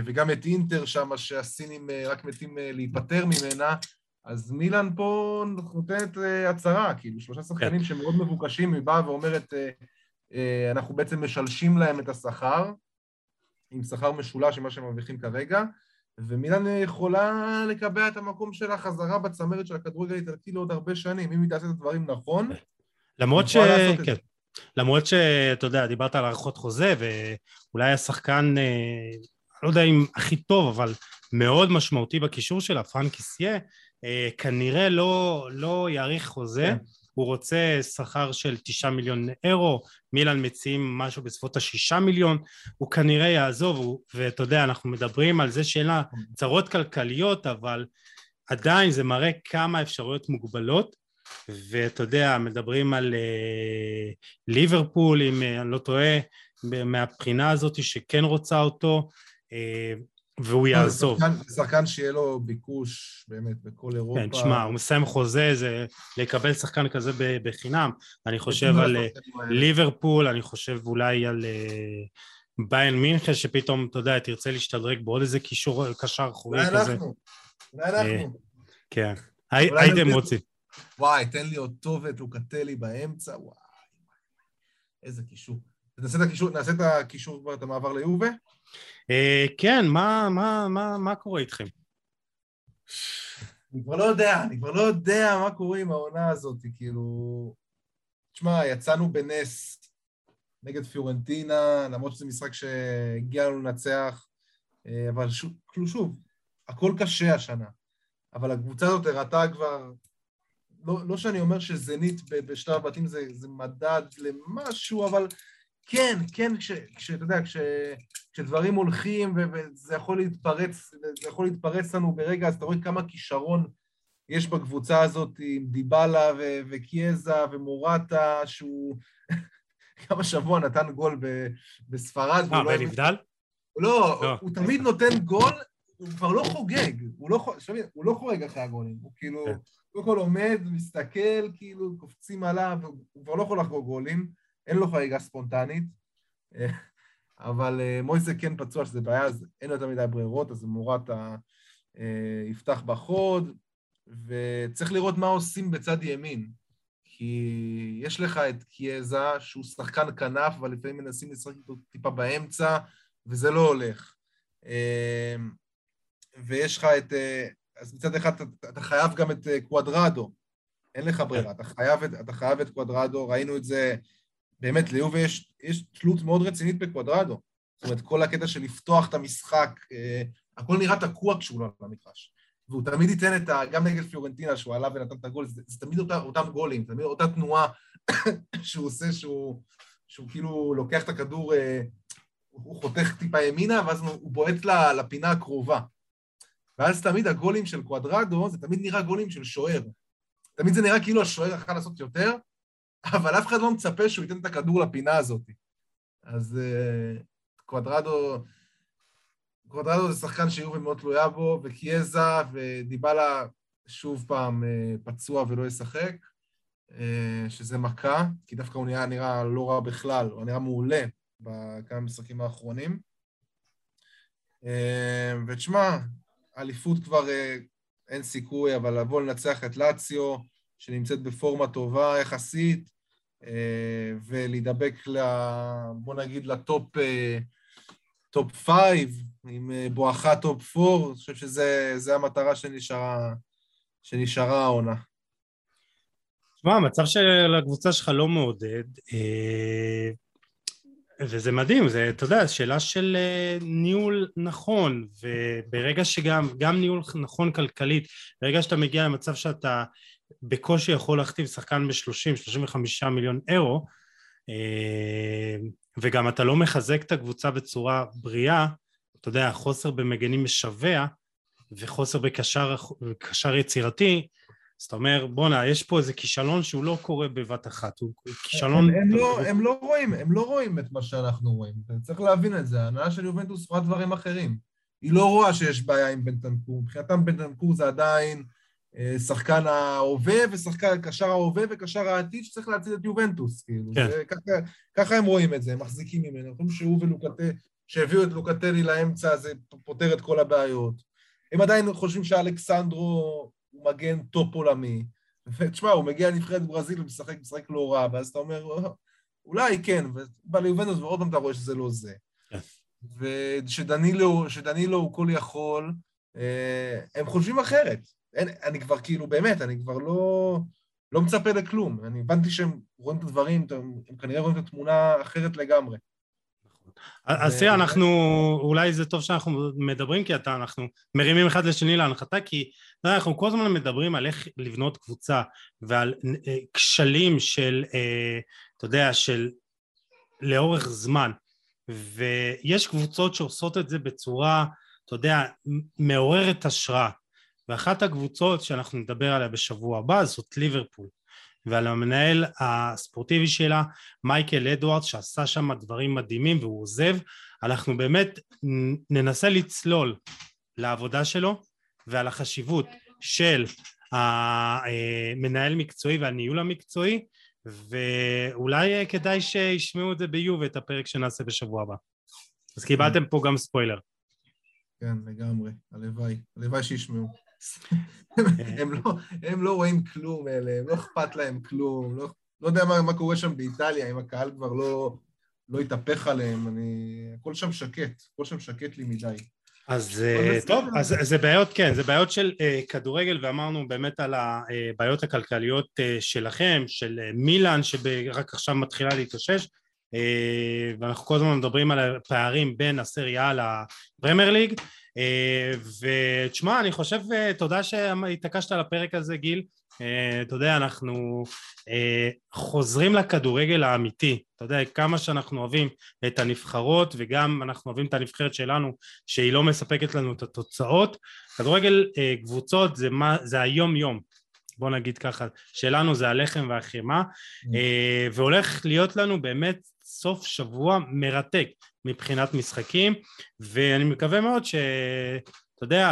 וגם את אינטר שם, שהסינים רק מתים להיפטר ממנה, אז מילאן פה נותנת הצהרה, כאילו שלושה שחקנים כן. שמאוד מבוקשים, היא באה ואומרת, אנחנו בעצם משלשים להם את השכר, עם שכר משולש ממה שהם מרוויחים כרגע, ומילאן יכולה לקבע את המקום שלה חזרה בצמרת של הכדורגל האיטלקי לעוד הרבה שנים, אם היא תעשה את הדברים נכון. למרות ש... כן. למרות שאתה יודע, דיברת על הארכות חוזה, ואולי השחקן, אה, לא יודע אם הכי טוב, אבל מאוד משמעותי בקישור שלה, פרנק סיה, אה, כנראה לא, לא יאריך חוזה. כן. הוא רוצה שכר של תשעה מיליון אירו, מילאן מציעים משהו בסביבות השישה מיליון, הוא כנראה יעזוב, ואתה יודע, אנחנו מדברים על זה שאין לה צרות כלכליות, אבל עדיין זה מראה כמה אפשרויות מוגבלות, ואתה יודע, מדברים על uh, ליברפול, אם uh, אני לא טועה, מהבחינה הזאת שכן רוצה אותו, uh, והוא לא, יעזוב. זה שחקן שיהיה לו ביקוש באמת בכל אירופה. כן, תשמע, הוא מסיים חוזה, זה לקבל שחקן כזה בחינם. אני חושב על ליברפול, אני חושב אולי על ביין מינכן, שפתאום, אתה יודע, תרצה להשתדרג בעוד איזה קישור, קשר אחורי כזה. אולי אנחנו, אולי אנחנו. כן, הייתם רוצים. וואי, תן לי אותו ואת לוקטלי באמצע, וואי. איזה קישור. נעשה את הקישור כבר, את המעבר ליובה? אה, כן, מה, מה, מה, מה קורה איתכם? אני כבר לא יודע, אני כבר לא יודע מה קורה עם העונה הזאת, כאילו... תשמע, יצאנו בנס נגד פיורנטינה, למרות שזה משחק שהגיע לנו לנצח, אה, אבל שוב, כאילו שוב, הכל קשה השנה. אבל הקבוצה הזאת הראתה כבר לא, לא שאני אומר שזנית בשלב הבתים זה, זה מדד למשהו, אבל כן, כן, כש, כשאתה יודע, כש, כשדברים הולכים וזה יכול להתפרץ, זה יכול להתפרץ לנו ברגע, אז אתה רואה כמה כישרון יש בקבוצה הזאת עם דיבלה ו- וקיאזה ומורטה, שהוא גם השבוע נתן גול ב- בספרד. אה, בן נבדל? לא, לא, הוא תמיד נותן גול, הוא כבר לא חוגג, הוא לא, הוא לא חורג אחרי הגולים, הוא כאילו, כן. קודם כל עומד, מסתכל, כאילו, קופצים עליו, הוא כבר לא יכול לחגוג גולים. אין לו חריגה ספונטנית, אבל אה, מויסה כן פצוע שזה בעיה, אז אין יותר מדי ברירות, אז מורטה אה, יפתח בחוד, וצריך לראות מה עושים בצד ימין. כי יש לך את קיאזה, שהוא שחקן כנף, אבל לפעמים מנסים לשחק איתו טיפה באמצע, וזה לא הולך. אה, ויש לך את... אז מצד אחד אתה חייב גם את קוואדרדו, אין לך ברירה, אתה חייב, אתה חייב את קוואדרדו, ראינו את זה באמת, ליובה יש, יש תלות מאוד רצינית בקוודרדו. זאת אומרת, כל הקטע של לפתוח את המשחק, אה, הכל נראה תקוע כשהוא לא על המגרש. והוא תמיד ייתן את ה... גם נגד פיורנטינה, שהוא עלה ונתן את הגול, זה, זה תמיד אותה, אותם גולים, תמיד אותה תנועה שהוא עושה, שהוא, שהוא כאילו לוקח את הכדור, אה, הוא חותך טיפה ימינה, ואז הוא בועט לפינה הקרובה. ואז תמיד הגולים של קוואדרדו, זה תמיד נראה גולים של שוער. תמיד זה נראה כאילו השוער יכול לעשות יותר, אבל אף אחד לא מצפה שהוא ייתן את הכדור לפינה הזאת. אז uh, קוואדרדו, קוואדרדו זה שחקן שיובל מאוד תלויה בו, וקיאזה ודיבלה שוב פעם uh, פצוע ולא ישחק, uh, שזה מכה, כי דווקא הוא נראה, נראה לא רע בכלל, הוא נראה מעולה בכמה משחקים האחרונים. Uh, ותשמע, אליפות כבר אה, אין סיכוי, אבל לבוא לנצח את לאציו, שנמצאת בפורמה טובה יחסית, אה, ולהידבק, ל, בוא נגיד, ל top אה, top five, עם אה, בואכה top four, אני חושב שזו המטרה שנשארה, שנשארה העונה. תשמע, המצב של הקבוצה שלך לא מעודד, וזה מדהים, זה, אתה יודע, שאלה של ניהול נכון, וברגע שגם, גם ניהול נכון כלכלית, ברגע שאתה מגיע למצב שאתה בקושי יכול להכתיב שחקן ב-30-35 מיליון אירו אה, וגם אתה לא מחזק את הקבוצה בצורה בריאה, אתה יודע, חוסר במגנים משווע וחוסר בקשר, יצירתי, אז אתה אומר, בואנה, יש פה איזה כישלון שהוא לא קורה בבת אחת, הוא כישלון... הם, הם, לא, הם לא רואים, הם לא רואים את מה שאנחנו רואים, צריך להבין את זה, ההנהלה של יובנטוס רואה דברים אחרים. היא לא רואה שיש בעיה עם בנטנקור, מבחינתם בנטנקור זה עדיין שחקן ההווה ושחקן קשר ההווה וקשר העתיד שצריך להציל את יובנטוס, כאילו. כן. זה, ככה, ככה הם רואים את זה, הם מחזיקים ממנו. הם חושבים שהוא ולוקטלי, שהביאו את לוקטלי לאמצע, זה פותר את כל הבעיות. הם עדיין חושבים שאלכסנדרו הוא מגן טופ עולמי. ותשמע, הוא מגיע לנבחרת ברזיל ומשחק משחק לא רע, ואז אתה אומר, אולי כן, ובא ליובנטוס ועוד פעם אתה רואה שזה לא זה. כן. ושדנילו הוא כל יכול, אה, הם חושבים אחרת. אין, אני כבר כאילו, באמת, אני כבר לא, לא מצפה לכלום. אני הבנתי שהם רואים את הדברים, הם, הם כנראה רואים את התמונה אחרת לגמרי. אז תראה, אנחנו, אולי זה טוב שאנחנו מדברים, כי אתה, אנחנו מרימים אחד לשני להנחתה, כי אנחנו כל הזמן מדברים על איך לבנות קבוצה ועל אה, כשלים של, אה, אתה יודע, של לאורך זמן, ויש קבוצות שעושות את זה בצורה, אתה יודע, מעוררת השראה, ואחת הקבוצות שאנחנו נדבר עליה בשבוע הבא זאת ליברפול. ועל המנהל הספורטיבי שלה, מייקל אדוארדס, שעשה שם דברים מדהימים והוא עוזב. אנחנו באמת ננסה לצלול לעבודה שלו ועל החשיבות של המנהל מקצועי והניהול המקצועי, ואולי כדאי שישמעו את זה ביוב, את הפרק שנעשה בשבוע הבא. אז קיבלתם פה גם ספוילר. כן, לגמרי. הלוואי. הלוואי שישמעו. הם, לא, הם לא רואים כלום אלה, לא אכפת להם כלום, לא, לא יודע מה, מה קורה שם באיטליה, אם הקהל כבר לא, לא התהפך עליהם, אני... הכל שם שקט, הכל שם שקט לי מדי. אז uh, טוב, אז זה בעיות, כן, זה בעיות של uh, כדורגל, ואמרנו באמת על הבעיות הכלכליות uh, שלכם, של uh, מילאן, שרק עכשיו מתחילה להתאושש, uh, ואנחנו כל הזמן מדברים על הפערים בין הסריה לפרמייר ליג, אה, ותשמע, אני חושב, אה, תודה שהתעקשת על הפרק הזה, גיל. אה, אתה יודע, אנחנו חוזרים לכדורגל האמיתי. אתה יודע, כמה שאנחנו אוהבים את הנבחרות, וגם אנחנו אוהבים את הנבחרת שלנו, שהיא לא מספקת לנו את התוצאות. כדורגל קבוצות זה, מה, זה היום-יום. בוא נגיד ככה, שלנו זה הלחם והחימה, mm. והולך להיות לנו באמת סוף שבוע מרתק מבחינת משחקים, ואני מקווה מאוד שאתה יודע,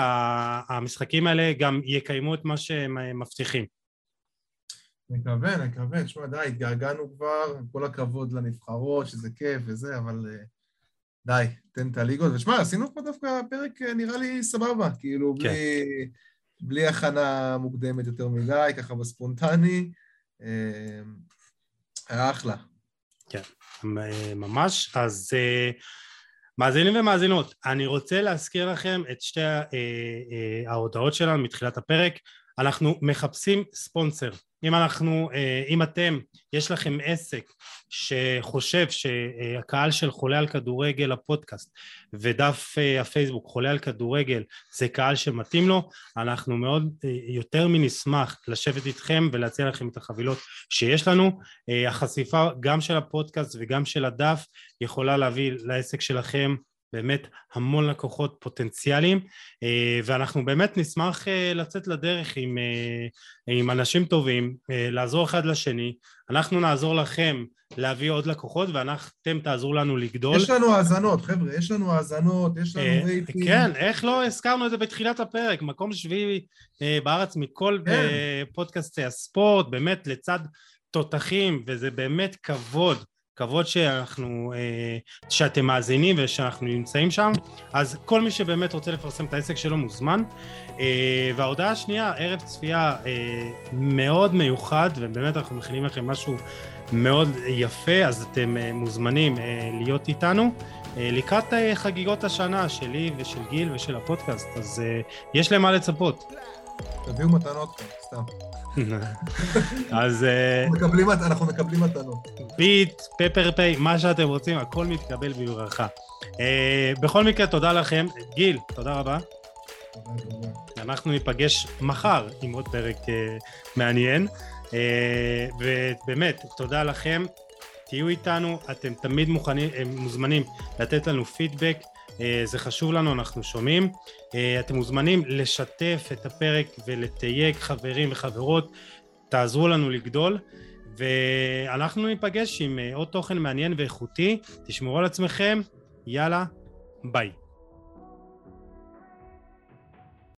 המשחקים האלה גם יקיימו את מה שהם מבטיחים. נקווה, נקווה. תשמע, די, התגעגענו כבר, כל הכבוד לנבחרות, שזה כיף וזה, אבל אה, די, תן את הליגות. ושמע, עשינו פה דווקא פרק אה, נראה לי סבבה, כאילו, כן. בלי, בלי הכנה מוקדמת יותר מדי, ככה בספונטני. אה, היה אחלה. כן. ממש. אז אה, מאזינים ומאזינות, אני רוצה להזכיר לכם את שתי אה, אה, ההודעות שלנו מתחילת הפרק. אנחנו מחפשים ספונסר. אם אנחנו, אם אתם, יש לכם עסק שחושב שהקהל של חולה על כדורגל הפודקאסט ודף הפייסבוק חולה על כדורגל זה קהל שמתאים לו, אנחנו מאוד יותר מנשמח לשבת איתכם ולהציע לכם את החבילות שיש לנו. החשיפה גם של הפודקאסט וגם של הדף יכולה להביא לעסק שלכם באמת המון לקוחות פוטנציאליים אה, ואנחנו באמת נשמח אה, לצאת לדרך עם, אה, עם אנשים טובים, לעזור אחד לשני, אנחנו נעזור לכם להביא עוד לקוחות ואתם תעזרו לנו לגדול. יש לנו האזנות, חבר'ה, יש לנו האזנות, יש לנו רייטים. כן, איך לא הזכרנו את זה בתחילת הפרק, מקום שביעי בארץ מכל כן. פודקאסטי הספורט, באמת לצד תותחים, וזה באמת כבוד. כבוד שאנחנו, אה, שאתם מאזינים ושאנחנו נמצאים שם, אז כל מי שבאמת רוצה לפרסם את העסק שלו מוזמן. אה, וההודעה השנייה, ערב צפייה אה, מאוד מיוחד, ובאמת אנחנו מכינים לכם משהו מאוד יפה, אז אתם מוזמנים להיות איתנו. לקראת חגיגות השנה שלי ושל גיל ושל הפודקאסט, אז יש למה לצפות. תביאו מתנות סתם. אז... אה, אנחנו מקבלים מתנות. ביט, פפר פיי, מה שאתם רוצים, הכל מתקבל בברכה. אה, בכל מקרה, תודה לכם. גיל, תודה רבה. אנחנו ניפגש מחר עם עוד פרק אה, מעניין. ובאמת, תודה לכם. תהיו איתנו, אתם תמיד מוכנים, מוזמנים לתת לנו פידבק. זה חשוב לנו, אנחנו שומעים. אה, אתם מוזמנים לשתף את הפרק ולתייג חברים וחברות, תעזרו לנו לגדול. ואנחנו ניפגש עם אה, עוד תוכן מעניין ואיכותי, תשמרו על עצמכם, יאללה, ביי.